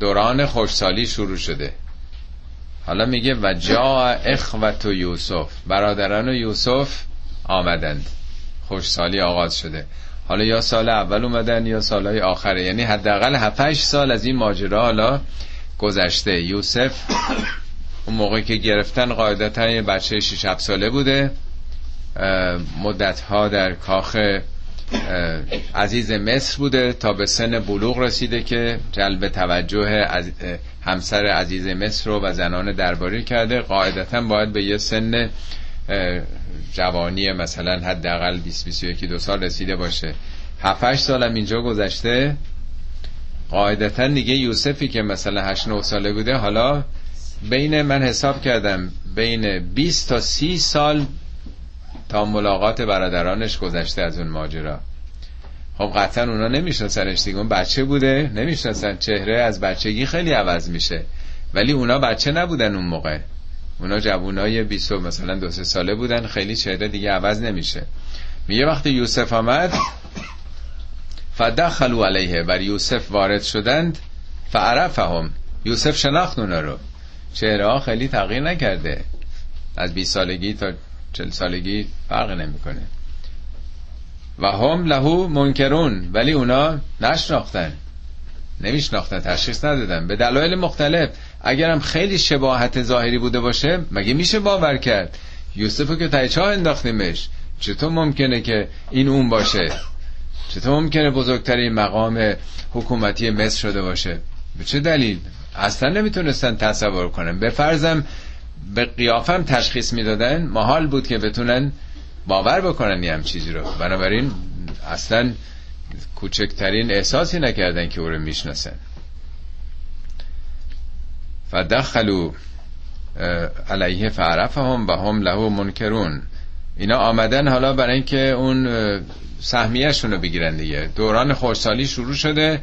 دوران خوشسالی شروع شده. حالا میگه و جا اخوت و یوسف. برادران یوسف آمدند. خوشسالی آغاز شده. حالا یا سال اول اومدن یا سالهای آخره. یعنی حداقل 7 سال از این ماجرا حالا گذشته. یوسف اون موقعی که گرفتن قاعدتا یه بچه 6 7 ساله بوده. مدت ها در کاخ عزیز مصر بوده تا به سن بلوغ رسیده که جلب توجه همسر عزیز مصر رو و زنان درباری کرده. قاعدتا باید به یه سن جوانی مثلا حداقل 20 21 دو سال رسیده باشه. 7 سالم اینجا گذشته. قاعدتا دیگه یوسفی که مثلا 8 9 ساله بوده حالا بین من حساب کردم بین 20 تا 30 سال تا ملاقات برادرانش گذشته از اون ماجرا. خب قطعا اونا نمیشناسنش دیگه. اون بچه بوده نمی‌شناسن چهره از بچگی خیلی عوض میشه. ولی اونا بچه نبودن اون موقع. اونا جوونای 20 مثلا دو سه ساله بودن خیلی چهره دیگه عوض نمیشه. میگه وقتی یوسف آمد فدخلوا علیه بر یوسف وارد شدند فعرفهم. یوسف شناخت اونا رو. چهره ها خیلی تغییر نکرده. از 20 سالگی تا 40 سالگی فرق نمی‌کنه. و هم لهو منکرون ولی اونا نشناختن. نمیشناختن تشخیص ندادن. به دلایل مختلف. اگرم خیلی شباهت ظاهری بوده باشه مگه میشه باور کرد؟ یوسف که تایچه ها انداختیمش. چطور ممکنه که این اون باشه؟ چطور ممکنه بزرگترین مقام حکومتی مصر شده باشه؟ به چه دلیل؟ اصلا نمی‌تونستن تصور کنن. به فرضم به قیافم تشخیص می‌دادن. محال بود که بتونن باور بکنن یه چیزی رو. بنابراین اصلا کوچکترین احساسی نکردن که او رو می‌شناسن. فدخلوا علیه فعرفهم و هم له منکرون. اینا آمدن حالا برای اینکه اون سهمیهشون رو بگیرن دیگه. دوران خوشسالی شروع شده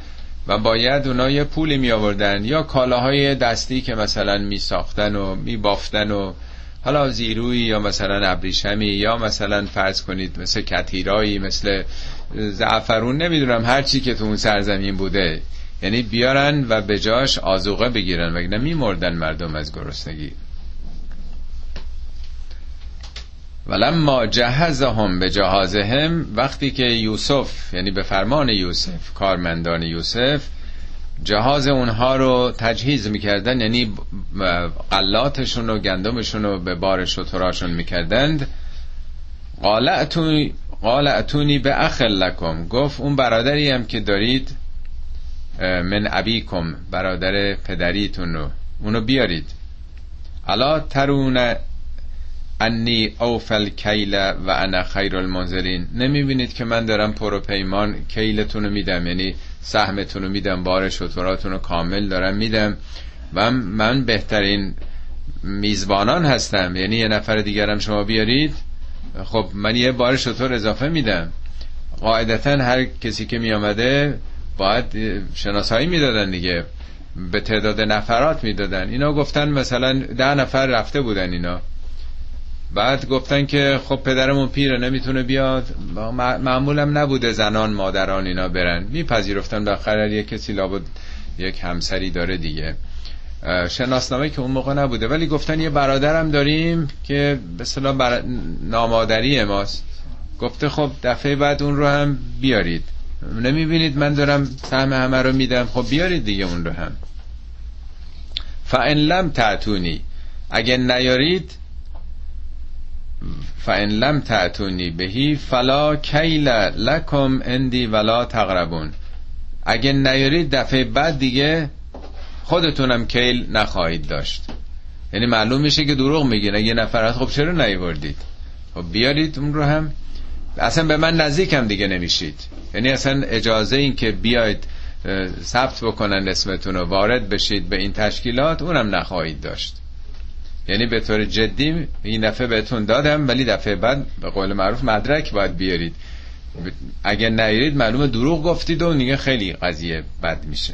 و باید اونا یه پولی می آوردن یا کالاهای دستی که مثلا می ساختن و می بافتن و حالا زیروی یا مثلا ابریشمی یا مثلا فرض کنید مثل کتیرایی مثل زعفرون نمی‌دونم هر چی که تو اون سرزمین بوده. یعنی بیارن و به جاش آزوقه بگیرن وگرنه میمردن مردم از گرسنگی. ولما جهزهم به جهازهم وقتی که یوسف یعنی به فرمان یوسف کارمندان یوسف جهاز اونها رو تجهیز می‌کردن یعنی قلاتشون و گندمشون رو به بار شتراشون می‌کردند. قال اتونی به اخل لکم. گفت اون برادری هم که دارید من ابیکم برادر پدریتون رو. اونو بیارید. الا ترون انی اوفل کیل و انا خیر المنزلین نمی‌بینید که من دارم پرو پیمان کیلتون رو میدم یعنی سهمتون رو میدم بار شطوراتون رو کامل دارم میدم. و من بهترین میزبانان هستم. یعنی یه نفر دیگرم شما بیارید. خب من یه بار شطور اضافه میدم. قاعدتا هر کسی که میامده باید شناسایی می‌دادن دیگه به تعداد نفرات می‌دادن. اینا گفتن مثلا ده نفر رفته بودن اینا. بعد گفتن که خب پدرمون پیره نمی‌تونه بیاد. معمولم نبوده زنان مادران اینا برن. میپذیرفتن بالاخره یه کسی لابد یک همسری داره دیگه. شناسنامه که اون موقع نبوده. ولی گفتن یه برادرم داریم که به صلاح بر... نامادری ماست. گفته خب دفعه بعد اون رو هم بیارید. نمی‌بینید من دارم سهم همه رو میدم؟ خب بیارید دیگه اون رو هم. فان لم تعتونی اگه نیارید فان لم تعتونی بهی فلا کیل لکم اندی ولا تقربون اگه نیارید دفعه بعد دیگه خودتونم کیل نخواهید داشت. یعنی معلوم میشه که دروغ میگین. اگه نفرات خب چرا نیوردید؟ خب بیارید اون رو هم. اصلا به من نزدیک هم دیگه نمیشید. یعنی اصلا اجازه این که بیاید ثبت بکنن اسمتون رو وارد بشید به این تشکیلات اونم نخواهید داشت. یعنی به طور جدی این دفعه بهتون دادم ولی دفعه بعد به قول معروف مدرک باید بیارید. اگه نیارید معلومه دروغ گفتید و دیگه خیلی قضیه بد میشه.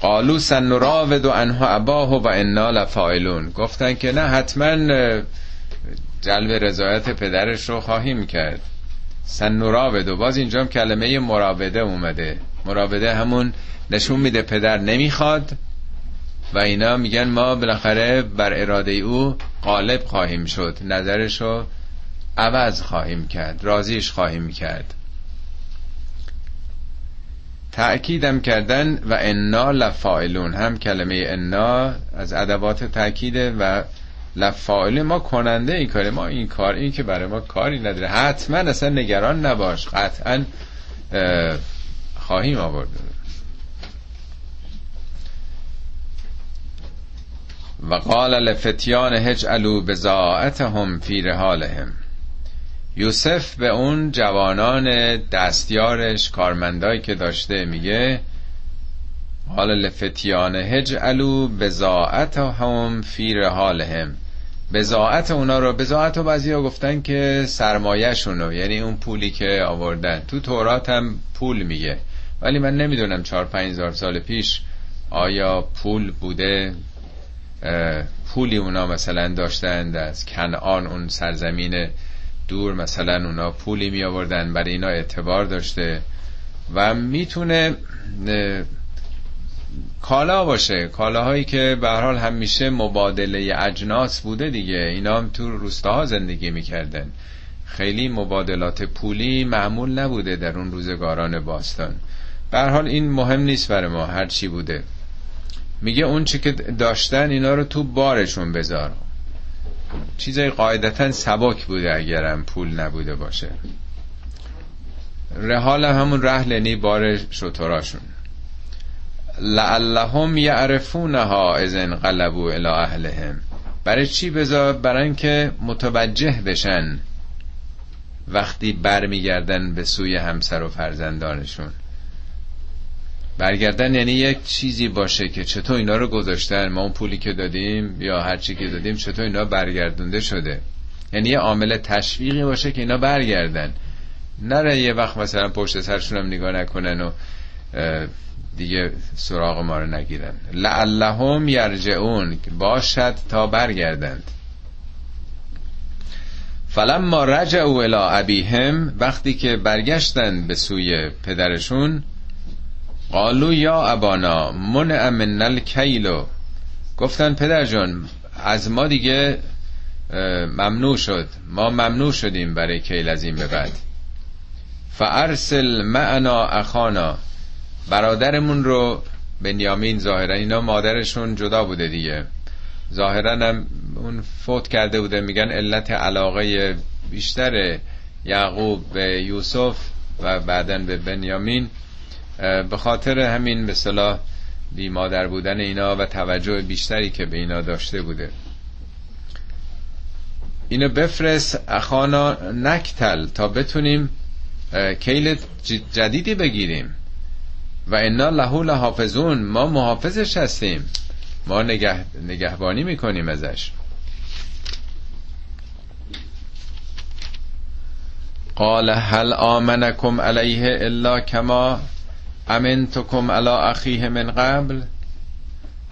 قالو سنراود و انها اباه و انا لفاعلون. گفتن که نه حتما جلب رضایت پدرش رو خواهیم کرد. سنراود و باز اینجا کلمه مراوده اومده. مراوده همون نشون میده پدر نمی‌خواد و اینا میگن ما بالاخره بر اراده او غالب خواهیم شد. نظرش رو عوض خواهیم کرد رازیش خواهیم کرد. تأکیدم کردن و انا لفائلون هم کلمه انا از ادوات تأکیده و لفائل ما کننده این کاره ما این کار این که برای ما کاری نداره. حتما اصلا نگران نباش. قطعا خواهیم آورد. و قال لفتیان هجعلو بزاعتهم فی رحالهم. یوسف به اون جوانان دستیارش کارمندایی که داشته میگه قال لفتیان هجعلو بزاعتهم فی رحالهم. بزاعت اونا رو بزاعت و بعضی ها گفتن که سرمایهشونو یعنی اون پولی که آوردن. تو تورات هم پول میگه. ولی من نمی‌دونم چهار پنج سال پیش آیا پول بوده پولی اونا مثلا داشتند از کنعان اون سرزمین دور مثلا اونا پولی می آوردن برای اینا اعتبار داشته و می‌تونه کالا باشه. کالاهایی که به حال همیشه مبادله اجناس بوده دیگه. اینا هم تو روستاها زندگی می‌کردن. خیلی مبادلات پولی معمول نبوده در اون روزگاران باستان. به حال این مهم نیست برای ما هر چی بوده. میگه اون چی که داشتن اینا رو تو بارشون بذار. چیزای قاعدتا سبک بوده اگرم پول نبوده باشه. رحال همون رحل یعنی بار شطراشون. لعلهم یعرفونها از انقلبوا الى اهلهم. برای چی بذار؟ برای اینکه متوجه بشن وقتی برمیگردن به سوی همسر و فرزندانشون. برگردن یعنی یک چیزی باشه که چطور اینا رو گذاشتن؟ ما اون پولی که دادیم یا هر چی که دادیم چطور اینا برگردونده شده؟ یعنی یه عامل تشویقی باشه که اینا برگردن. نره یه وقت مثلا پشت سرشون هم نگاه نکنن و دیگه سراغ ما رو نگیرن. لعلهم یرجعون باشد تا برگردند. فلما رجعوا الى ابیهم وقتی که برگشتند به سوی پدرشون قالو یا ابانا من من الکیلو گفتن پدر جان از ما دیگه ممنوع شد. ما ممنوع شدیم برای کیل از این به بعد. فارسل معنا اخانا. برادرمون رو بنیامین ظاهرا اینا مادرشون جدا بوده دیگه. ظاهرا هم اون فوت کرده بوده میگن علت علاقه بیشتر یعقوب به یوسف و بعدا به بنیامین. به خاطر همین به صلاح بی مادر بودن اینا و توجه بیشتری که به اینا داشته بوده. اینو بفرست اخانا نکتل تا بتونیم کیل جدیدی بگیریم. و انا لهو لحافظون ما محافظش هستیم. ما نگه نگهبانی می‌کنیم ازش. قال هل آمنکم علیه الا کما امنتکم علی اخیه من قبل؟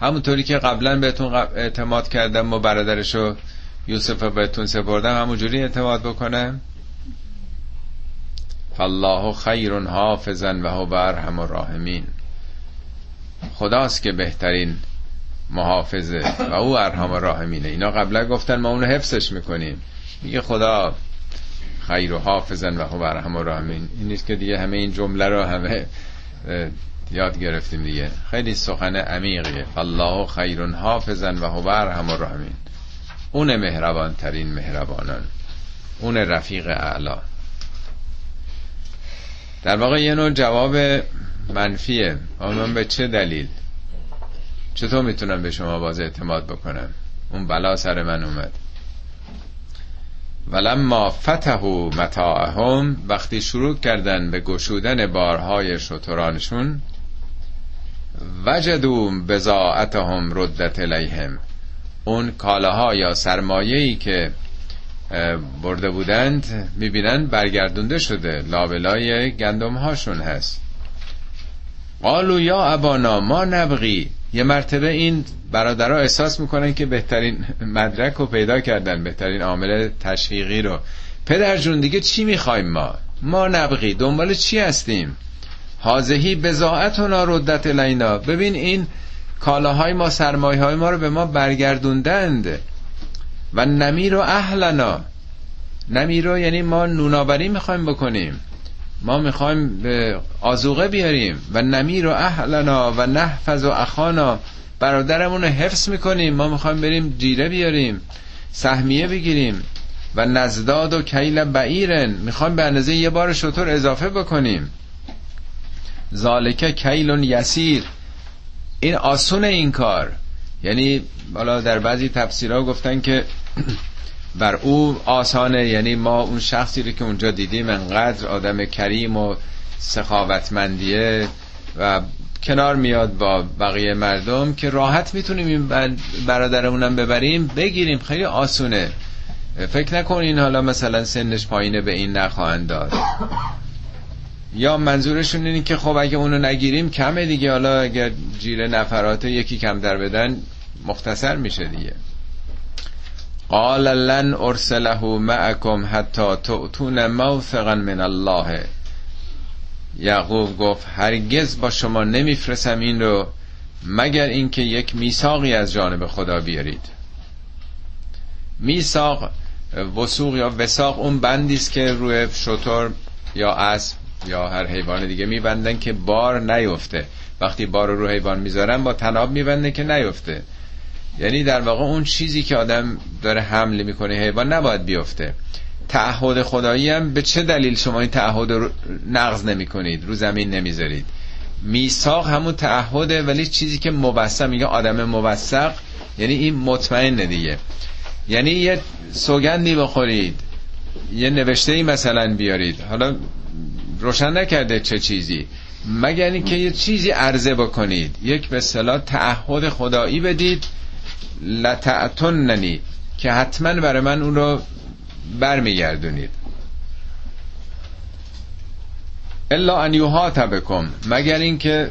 همونطوری که قبلا بهتون اعتماد کردم و برادرشو یوسف بهتون سپردم همونجوری اعتماد بکنم؟ فالله خیر حافظا و هو برحم الراحمین. خداست که بهترین محافظه و او ارحم الراحمینه اینا قبلا گفتن ما اونو حفظش می‌کنیم. میگه خدا خیر و حافظن و هو ارحم الراحمین. این نیست که دیگه همه این جمله رو همه یاد گرفتیم دیگه. خیلی سخن عمیقیه. فالله خیر حافظن و هو ارحم الراحمین. اون مهربان ترین مهربانان. اون رفیق اعلا. در واقع یه نوع جواب منفیه. اما به چه دلیل؟ چطور می‌تونم به شما باز اعتماد بکنم؟ اون بلا سر من اومد. ولما فتحو متاعهم وقتی شروع کردن به گشودن بارهای شترانشون وجدو بزاعتهم ردت الیهم. اون کالاها یا سرمایه‌ای که برده بودند می‌بینن برگردونده شده. لابلای گندم هاشون هست. قالو یا ابانا ما نبغی. یه مرتبه این برادرها احساس می‌کنن که بهترین مدرک رو پیدا کردن بهترین عامل تشویقی رو. پدر جون دیگه چی می‌خوایم ما؟ ما نبغی. دنبال چی هستیم؟ حاضهی بزاعتنا ردت لینا ببین این کالاهای ما سرمایه های ما رو به ما برگردوندند. و نمیر و اهلنا. نمیر رو یعنی ما نوناوری می‌خوایم بکنیم. ما می‌خوایم به آزوغه بیاریم و نمیر و اهلنا و نحفظ و اخانا. برادرمون رو حفظ می‌کنیم. ما می‌خوایم بریم جیره بیاریم سهمیه بگیریم و نزداد و کیل بعیرن. می‌خوایم به اندازه یه بار شطور اضافه بکنیم. ذالکه کیلون یسیر. این آسون این کار. یعنی بالا در بعضی تفسیرها گفتن که بر او آسانه یعنی ما اون شخصی رو که اونجا دیدیم انقدر آدم کریم و سخاوتمندیه و کنار میاد با بقیه مردم که راحت می‌تونیم این برادرمونم ببریم بگیریم. خیلی آسونه. فکر نکنین حالا مثلا سنش پایینه به این نخواهند داد. یا منظورشون اینه که خب اگه اونو نگیریم کمه دیگه. حالا اگر جیره نفرات یکی کم در بدن مختصر میشه دیگه. قال لن ارسله معکم حتی تؤتون موثقا من الله. یعقوب گفت هرگز با شما نمیفرسم این رو مگر اینکه یک میثاقی از جانب خدا بیارید. میثاق وسوق یا وساق اون بندی است که روی شطور یا اسب یا هر حیوان دیگه میبندن که بار نیفته. وقتی بار رو حیوان می‌ذارن با تناب میبنده که نیفته. یعنی در واقع اون چیزی که آدم داره حمل می‌کنه حیوان نباید بیفته. تعهد خدایی هم به چه دلیل شما این تعهد رو نقض نمی کنید رو زمین نمی‌ذارید. میثاق همون تعهده ولی چیزی که موثق میگه آدم موثق یعنی این مطمئن دیگه. یعنی یه سوگندی بخورید یه نوشته ای مثلا بیارید. حالا روشن نکرده چه چیزی. مگر اینکه یه چیزی عرضه بکنید. یک به اصطلاح تعهد خدایی بدید. لتعتننی که حتما برای من اون رو برمیگردونید. الا ان یوهات بکم مگر اینکه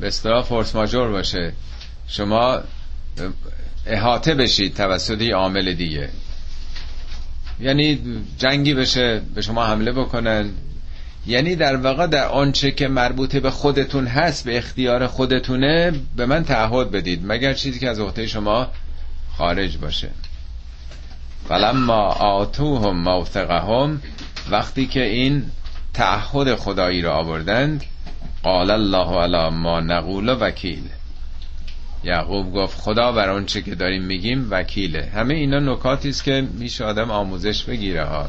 به اصطلاح فورس ماجور باشه شما احاطه بشید توسط عامل دیگه. یعنی جنگی بشه به شما حمله بکنن یعنی در واقع در آنچه که مربوط به خودتون هست به اختیار خودتونه به من تعهد بدید مگر چیزی که از عهده شما خارج باشه. فلما آتوهم موثقهم وقتی که این تعهد خدایی را آوردند قال الله علی ما نقول وکیل. یعقوب گفت خدا بر آنچه که داریم میگیم وکیله. همه اینا نکاتی است که میشه آدم آموزش بگیره ها.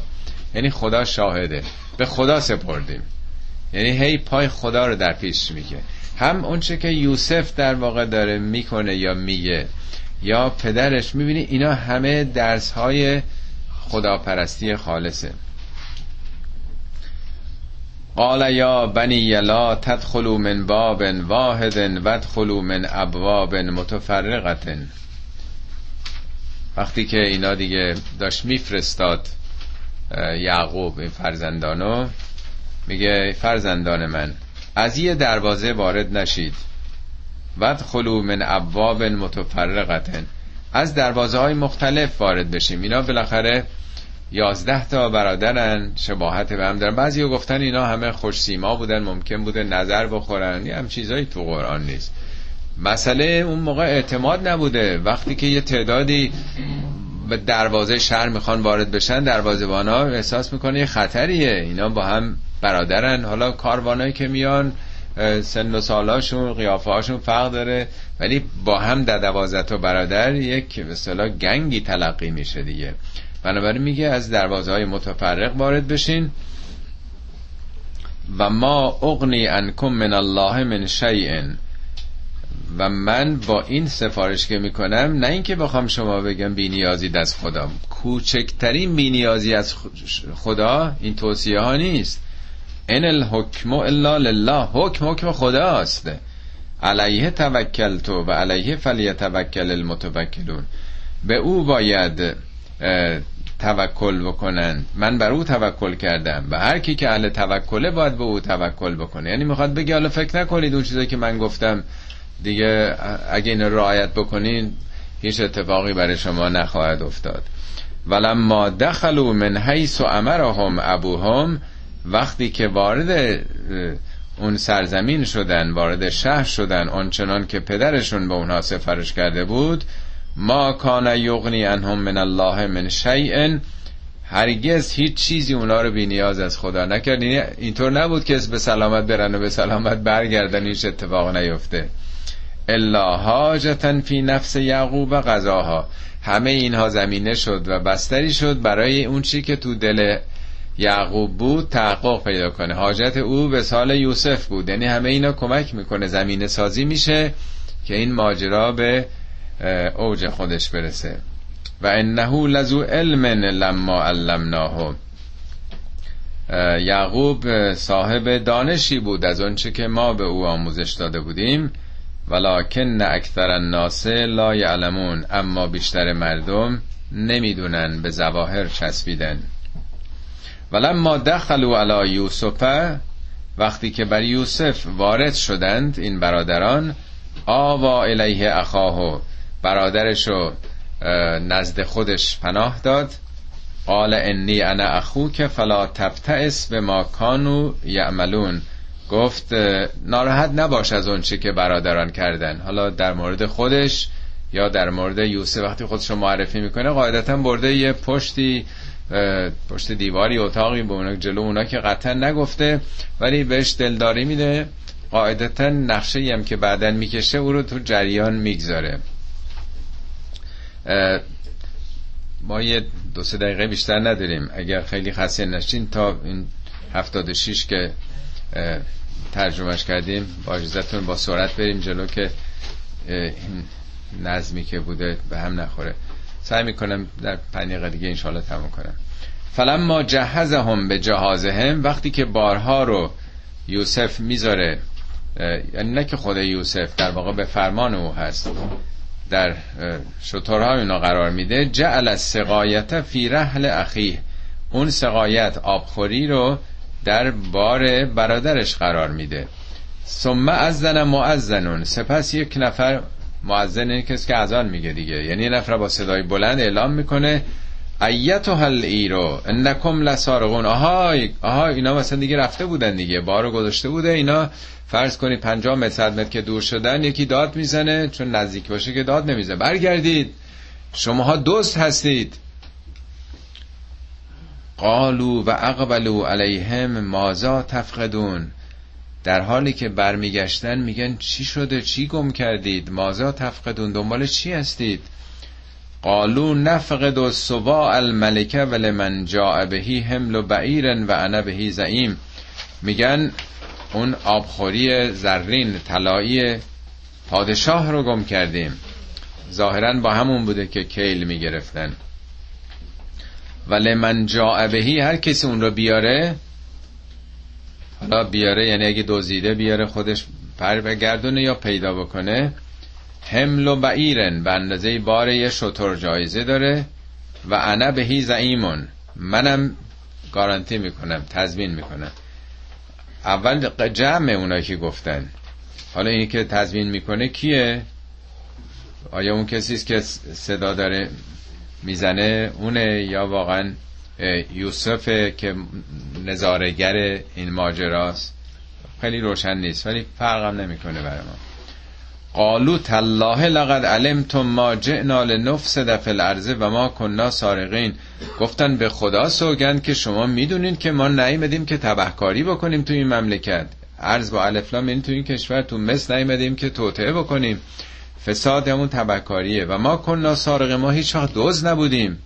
یعنی خدا شاهده. به خدا سپردیم. یعنی هی پای خدا رو در پیش میگه. هم اونچه که یوسف در واقع داره می‌کنه یا میگه یا پدرش می‌بینی اینا همه درس های خداپرستی خالصه. قال یا بنی لا تدخلوا من باب واحد وادخلوا من ابواب متفرقه وقتی که اینا دیگه داشت میفرستاد یعقوب این فرزندانو. میگه فرزندان من از یه دروازه وارد نشید. وادخلوا من ابواب متفرقه از دروازه های مختلف وارد بشیم. اینا بالاخره یازده تا برادرن شباهت به هم دارن. بعضی گفتن اینا همه خوش سیما بودن ممکن بوده نظر بخورن. یه هم چیزایی تو قرآن نیست. مسئله اون موقع اعتماد نبوده. وقتی که یه تعدادی به دروازه شهر می‌خوان وارد بشن دروازه ها احساس می‌کنه یه خطریه. اینا با هم برادرن. حالا کاروانایی که میان سن و سالاشون قیافه هاشون فرق داره ولی با هم در دوازده تا برادر یک مثلا گنگی تلقی میشه دیگه. بنابراین میگه از دروازه های متفرق وارد بشین. و ما اغنی انکم من الله من شیء. و من با این سفارش که می‌کنم نه اینکه بخوام شما بگم بینیازی از خدا کوچکترین بینیازی از خدا این توصیه ها نیست. ان الحکم الا لله. حکم حکم خداست. علیه توکل تو و علیه فلیتوکل المتوکلون. به او باید توکل بکنن. من بر او توکل کردم. و هر کی که اهل توکله باید به او توکل بکنه. یعنی می‌خواد بگه حالا فکر نکنید اون چیزی که من گفتم دیگه اگه این رعایت بکنین هیچ اتفاقی برای شما نخواهد افتاد. ولما دخلوا من حیث امرهم ابوهم وقتی که وارد اون سرزمین شدن وارد شهر شدن آنچنان که پدرشون به اونها سفرش کرده بود ما کان یغنی انهم من الله من شیء هرگز هیچ چیزی اونا رو بی نیاز از خدا نکرد یعنی اینطور نبود که به سلامت برن و به سلامت برگردن هیچ اتفاق نیفته. الا حاجتا فی نفس یعقوب قضاها همه اینها زمینه شد و بستری شد برای اون چی که تو دل یعقوب بود تحقق پیدا کنه. حاجت او به سال یوسف بود. یعنی همه اینا کمک می‌کنه زمینه سازی میشه که این ماجرا به اوج خودش برسه. و انه لزو علم لما علمناه. یعقوب صاحب دانشی بود از آنچه که ما به او آموزش داده بودیم. ولکن اکثر الناس لا یعلمون اما بیشتر مردم نمی‌دونن به زواهر چسبیدن. ولما دخلوا علی یوسف وقتی که بر یوسف وارد شدند این برادران آوا الیه اخاه برادرش رو نزد خودش پناه داد. قال انی انا اخوک فلا تبتئس به ما کانو یعملون. گفت ناراحت نباش از اون چی که برادران کردن. حالا در مورد خودش یا در مورد یوسف وقتی خودش رو معرفی می‌کنه قاعدتا برده یه پشتی پشت دیواری اتاقی به اونا جلو اونا که قطعا نگفته ولی بهش دلداری میده. قاعدتا نقشه هم که بعدا می‌کشه او رو تو جریان می‌گذاره. ما یه دو سه دقیقه بیشتر نداریم. اگر خیلی خسته نشین تا این هفتاد شیش که ترجمهش کردیم. با اجازتون با سرعت بریم جلو که این نظمی که بوده به هم نخوره. سعی می‌کنم در پنج دقیقه دیگه انشالله تموم کنم. فلما جهزهم به جهازهم وقتی که بارها رو یوسف می‌ذاره یعنی نه که خود یوسف در واقع به فرمان او هست در شطورهای اونا قرار میده جعل سقایت فی رحل اخیه. اون سقایت آبخوری رو در بار برادرش قرار میده. ثم ازن معزنون سپس یک نفر معزن کسی که اذان میگه دیگه. یعنی یه نفر با صدای بلند اعلام می‌کنه ایتو هل ایرو انکم لسارقون آهای آهای اینا مثلا دیگه رفته بودن دیگه. بارو گذاشته بوده. اینا فرض کنید 50 متر متر که دور شدن یکی داد می‌زنه چون نزدیک باشه که داد نمی‌زنه. برگردید. شماها دوست هستید. قالو و اقبلو علیهم مازا تفقدون؟ در حالی که برمیگشتن میگن چی شده؟ چی گم کردید؟ مازا تفقدون؟ دنبال چی هستید؟ قالو نفقد و سوا الملکه ولمن جاء بهی حمل و بعیرن و انا بهی زعیم. میگن اون آبخوری زرین طلایی پادشاه رو گم کردیم. ظاهرا با همون بوده که کیل می‌گرفتن. ولی من جا بهی هر کسی اون رو بیاره حالا بیاره یعنی اگه دوزیده بیاره خودش پر بگردونه یا پیدا بکنه. حمل و بعیرن به اندازه بار یه شطور جایزه داره و انا بهی زعیمون. منم گارانتی می‌کنم تضمین می‌کنم. اول جمع اونایی که گفتن. حالا اینی که تضمین می‌کنه کیه؟ آیا اون کسی است که صدا داره؟ می‌زنه اونه یا واقعا یوسف که نظارگر این ماجراست. خیلی روشن نیست ولی فرقم نمی‌کنه برای ما. قالو تالله لقد علمتم ما جئنا لنفسد فی الارض و ما کنا سارقین. گفتن به خدا سوگند که شما می‌دونین که ما نیومدیم که تبهکاری بکنیم تو این مملکت. ارز با الفلام این تو این کشور تو مصر نیومدیم که توطعه بکنیم. فساد همون تبهکاریه و ما کنا سارق ما هیچ وقت دوز نبودیم.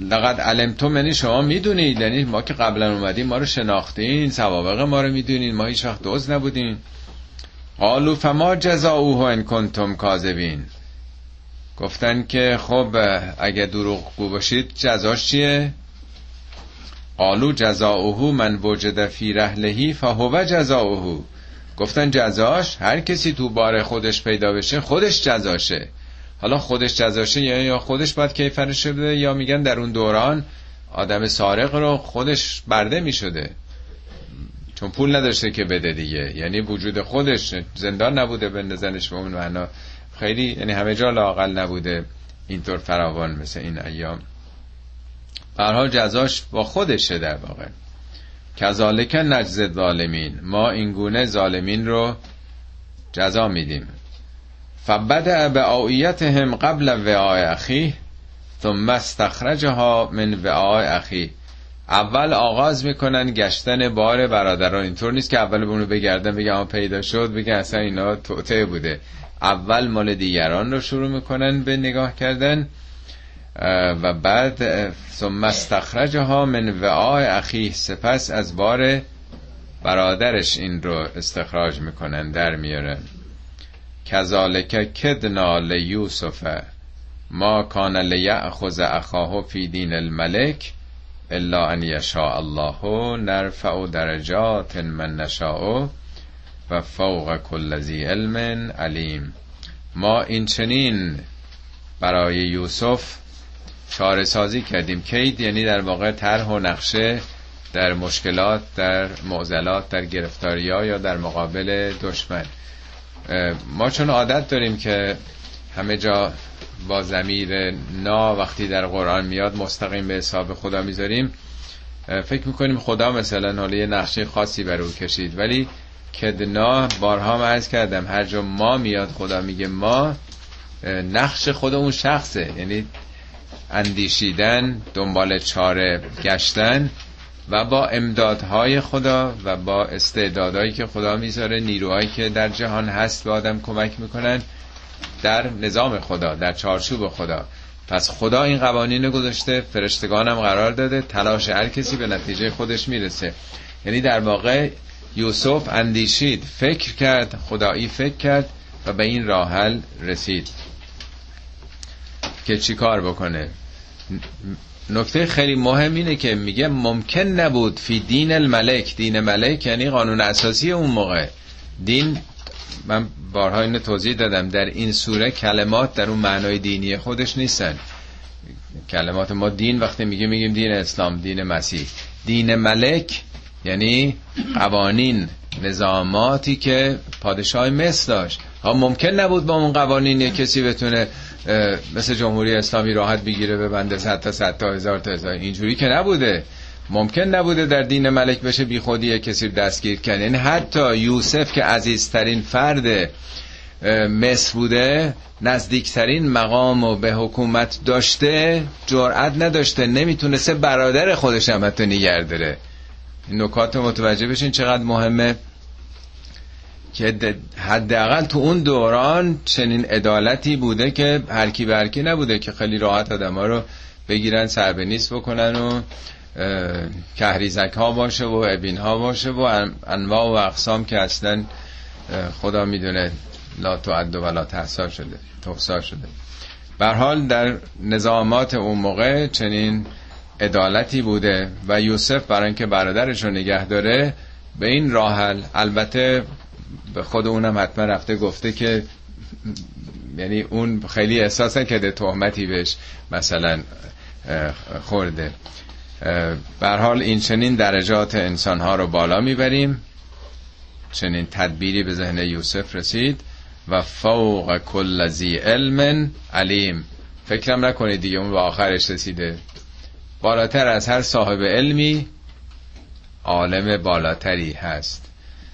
لقد علمتم یعنی شما می‌دونید یعنی ما که قبلا اومدیم ما رو شناختین سوابق ما رو می‌دونید ما هیچ وقت دوز نبودیم. قالو فما جزاؤه ان کنتم کاذبین. گفتن که خب اگه دروغ گو باشید جزاش چیه؟ قالو جزاؤه من وجد فی رحلهی فهو جزاؤه. گفتن جزاش هر کسی تو بار خودش پیدا بشه خودش جزاشه. حالا خودش جزاشه یا خودش باید کیفرش بده یا میگن در اون دوران آدم سارق رو خودش برده می‌شده. چون پول نداشته که بده دیگه. یعنی وجود خودش زندان نبوده بندازنش به اون معنا خیلی یعنی همه جا لاقل نبوده. اینطور فراوان مثل این ایام. برحال جزاش با خودشه در واقع. کذالک نجز ظالمین ما اینگونه ظالمین رو جزا میدیم. فبدع به هم قبل وعای اخی ثم استخرجها من وعای اخی اول آغاز می‌کنن گشتن بار برادران. اینطور نیست که اول به بگردن بگم پیدا شد بگن اصلا اینا توته بوده. اول مال دیگران رو شروع می‌کنن به نگاه کردن. و بعد ثم استخرجها من وعای اخی سپس از بار برادرش این رو استخراج می‌کنن در میارن کذالک کدنا لیوسف ما کان لیأخذ اخاه فی دین الملک الا ان یشاء الله نرفع درجات من نشاء و فوق کل ذی علم علیم. ما این چنین برای یوسف چاره سازی کردیم. کید یعنی در واقع طرح و نقشه در مشکلات در معضلات در گرفتاری یا در مقابل دشمن. ما چون عادت داریم که همه جا با زمیر نا وقتی در قرآن میاد مستقیم به حساب خدا می‌ذاریم فکر می‌کنیم خدا مثلا حالا یه نقشه خاصی بر او کشید. ولی کدنا بارها عرض کردم هر جا ما میاد خدا میگه ما نقش خود اون شخصه. یعنی اندیشیدن دنبال چاره گشتن و با امدادهای خدا و با استعدادهایی که خدا می‌ذاره نیروهایی که در جهان هست به آدم کمک می‌کنن در نظام خدا در چارچوب خدا. پس خدا این قوانین گذاشته فرشتگانم قرار داده تلاش هر کسی به نتیجه خودش می‌رسه. یعنی در واقع یوسف اندیشید فکر کرد خدایی فکر کرد و به این راحل رسید که چی کار بکنه؟ نکته خیلی مهم اینه که میگه ممکن نبود فی دین الملک دین ملک یعنی قانون اساسی اون موقع. دین من بارها اینو توضیح دادم در این سوره کلمات در اون معنای دینی خودش نیستن. کلمات ما دین وقتی میگه میگیم دین اسلام دین مسیح. دین ملک یعنی قوانین نظاماتی که پادشاه مصر داشت. ها ممکن نبود با اون قوانین کسی بتونه مثل جمهوری اسلامی راحت بگیره به بنده صد تا صد تا هزار تا هزار. اینجوری که نبوده. ممکن نبوده در دین ملک بشه بی خودی کسی دستگیر کنه. یعنی حتی یوسف که عزیزترین فرد مصر بوده نزدیکترین مقام و به حکومت داشته جرأت نداشته نمی‌تونسته برادر خودش هم حتی نگه داره. این نکات متوجه بشین چقدر مهمه. که حداقل تو اون دوران چنین عدالتی بوده که هرکی برکی نبوده که خیلی راحت آدم ها رو بگیرن سربنیست بکنن و کهریزک ها باشه و ابین ها باشه و انواع و اقسام که اصلا خدا می‌دونه لا تعد و لا تحصا شده تحصا شده. حال در نظامات اون موقع چنین عدالتی بوده و یوسف برای اینکه برادرش رو نگه داره به این راحل البته به خود اونم حتما رفته گفته که یعنی اون خیلی احساس کرده تهمتی بهش مثلا خورده. بر حال این چنین درجات انسانها رو بالا می‌بریم. چنین تدبیری به ذهن یوسف رسید و فوق کل زی علم علیم. فکرم نکنید دیگه اون به آخرش رسیده. بالاتر از هر صاحب علمی عالم بالاتری هست.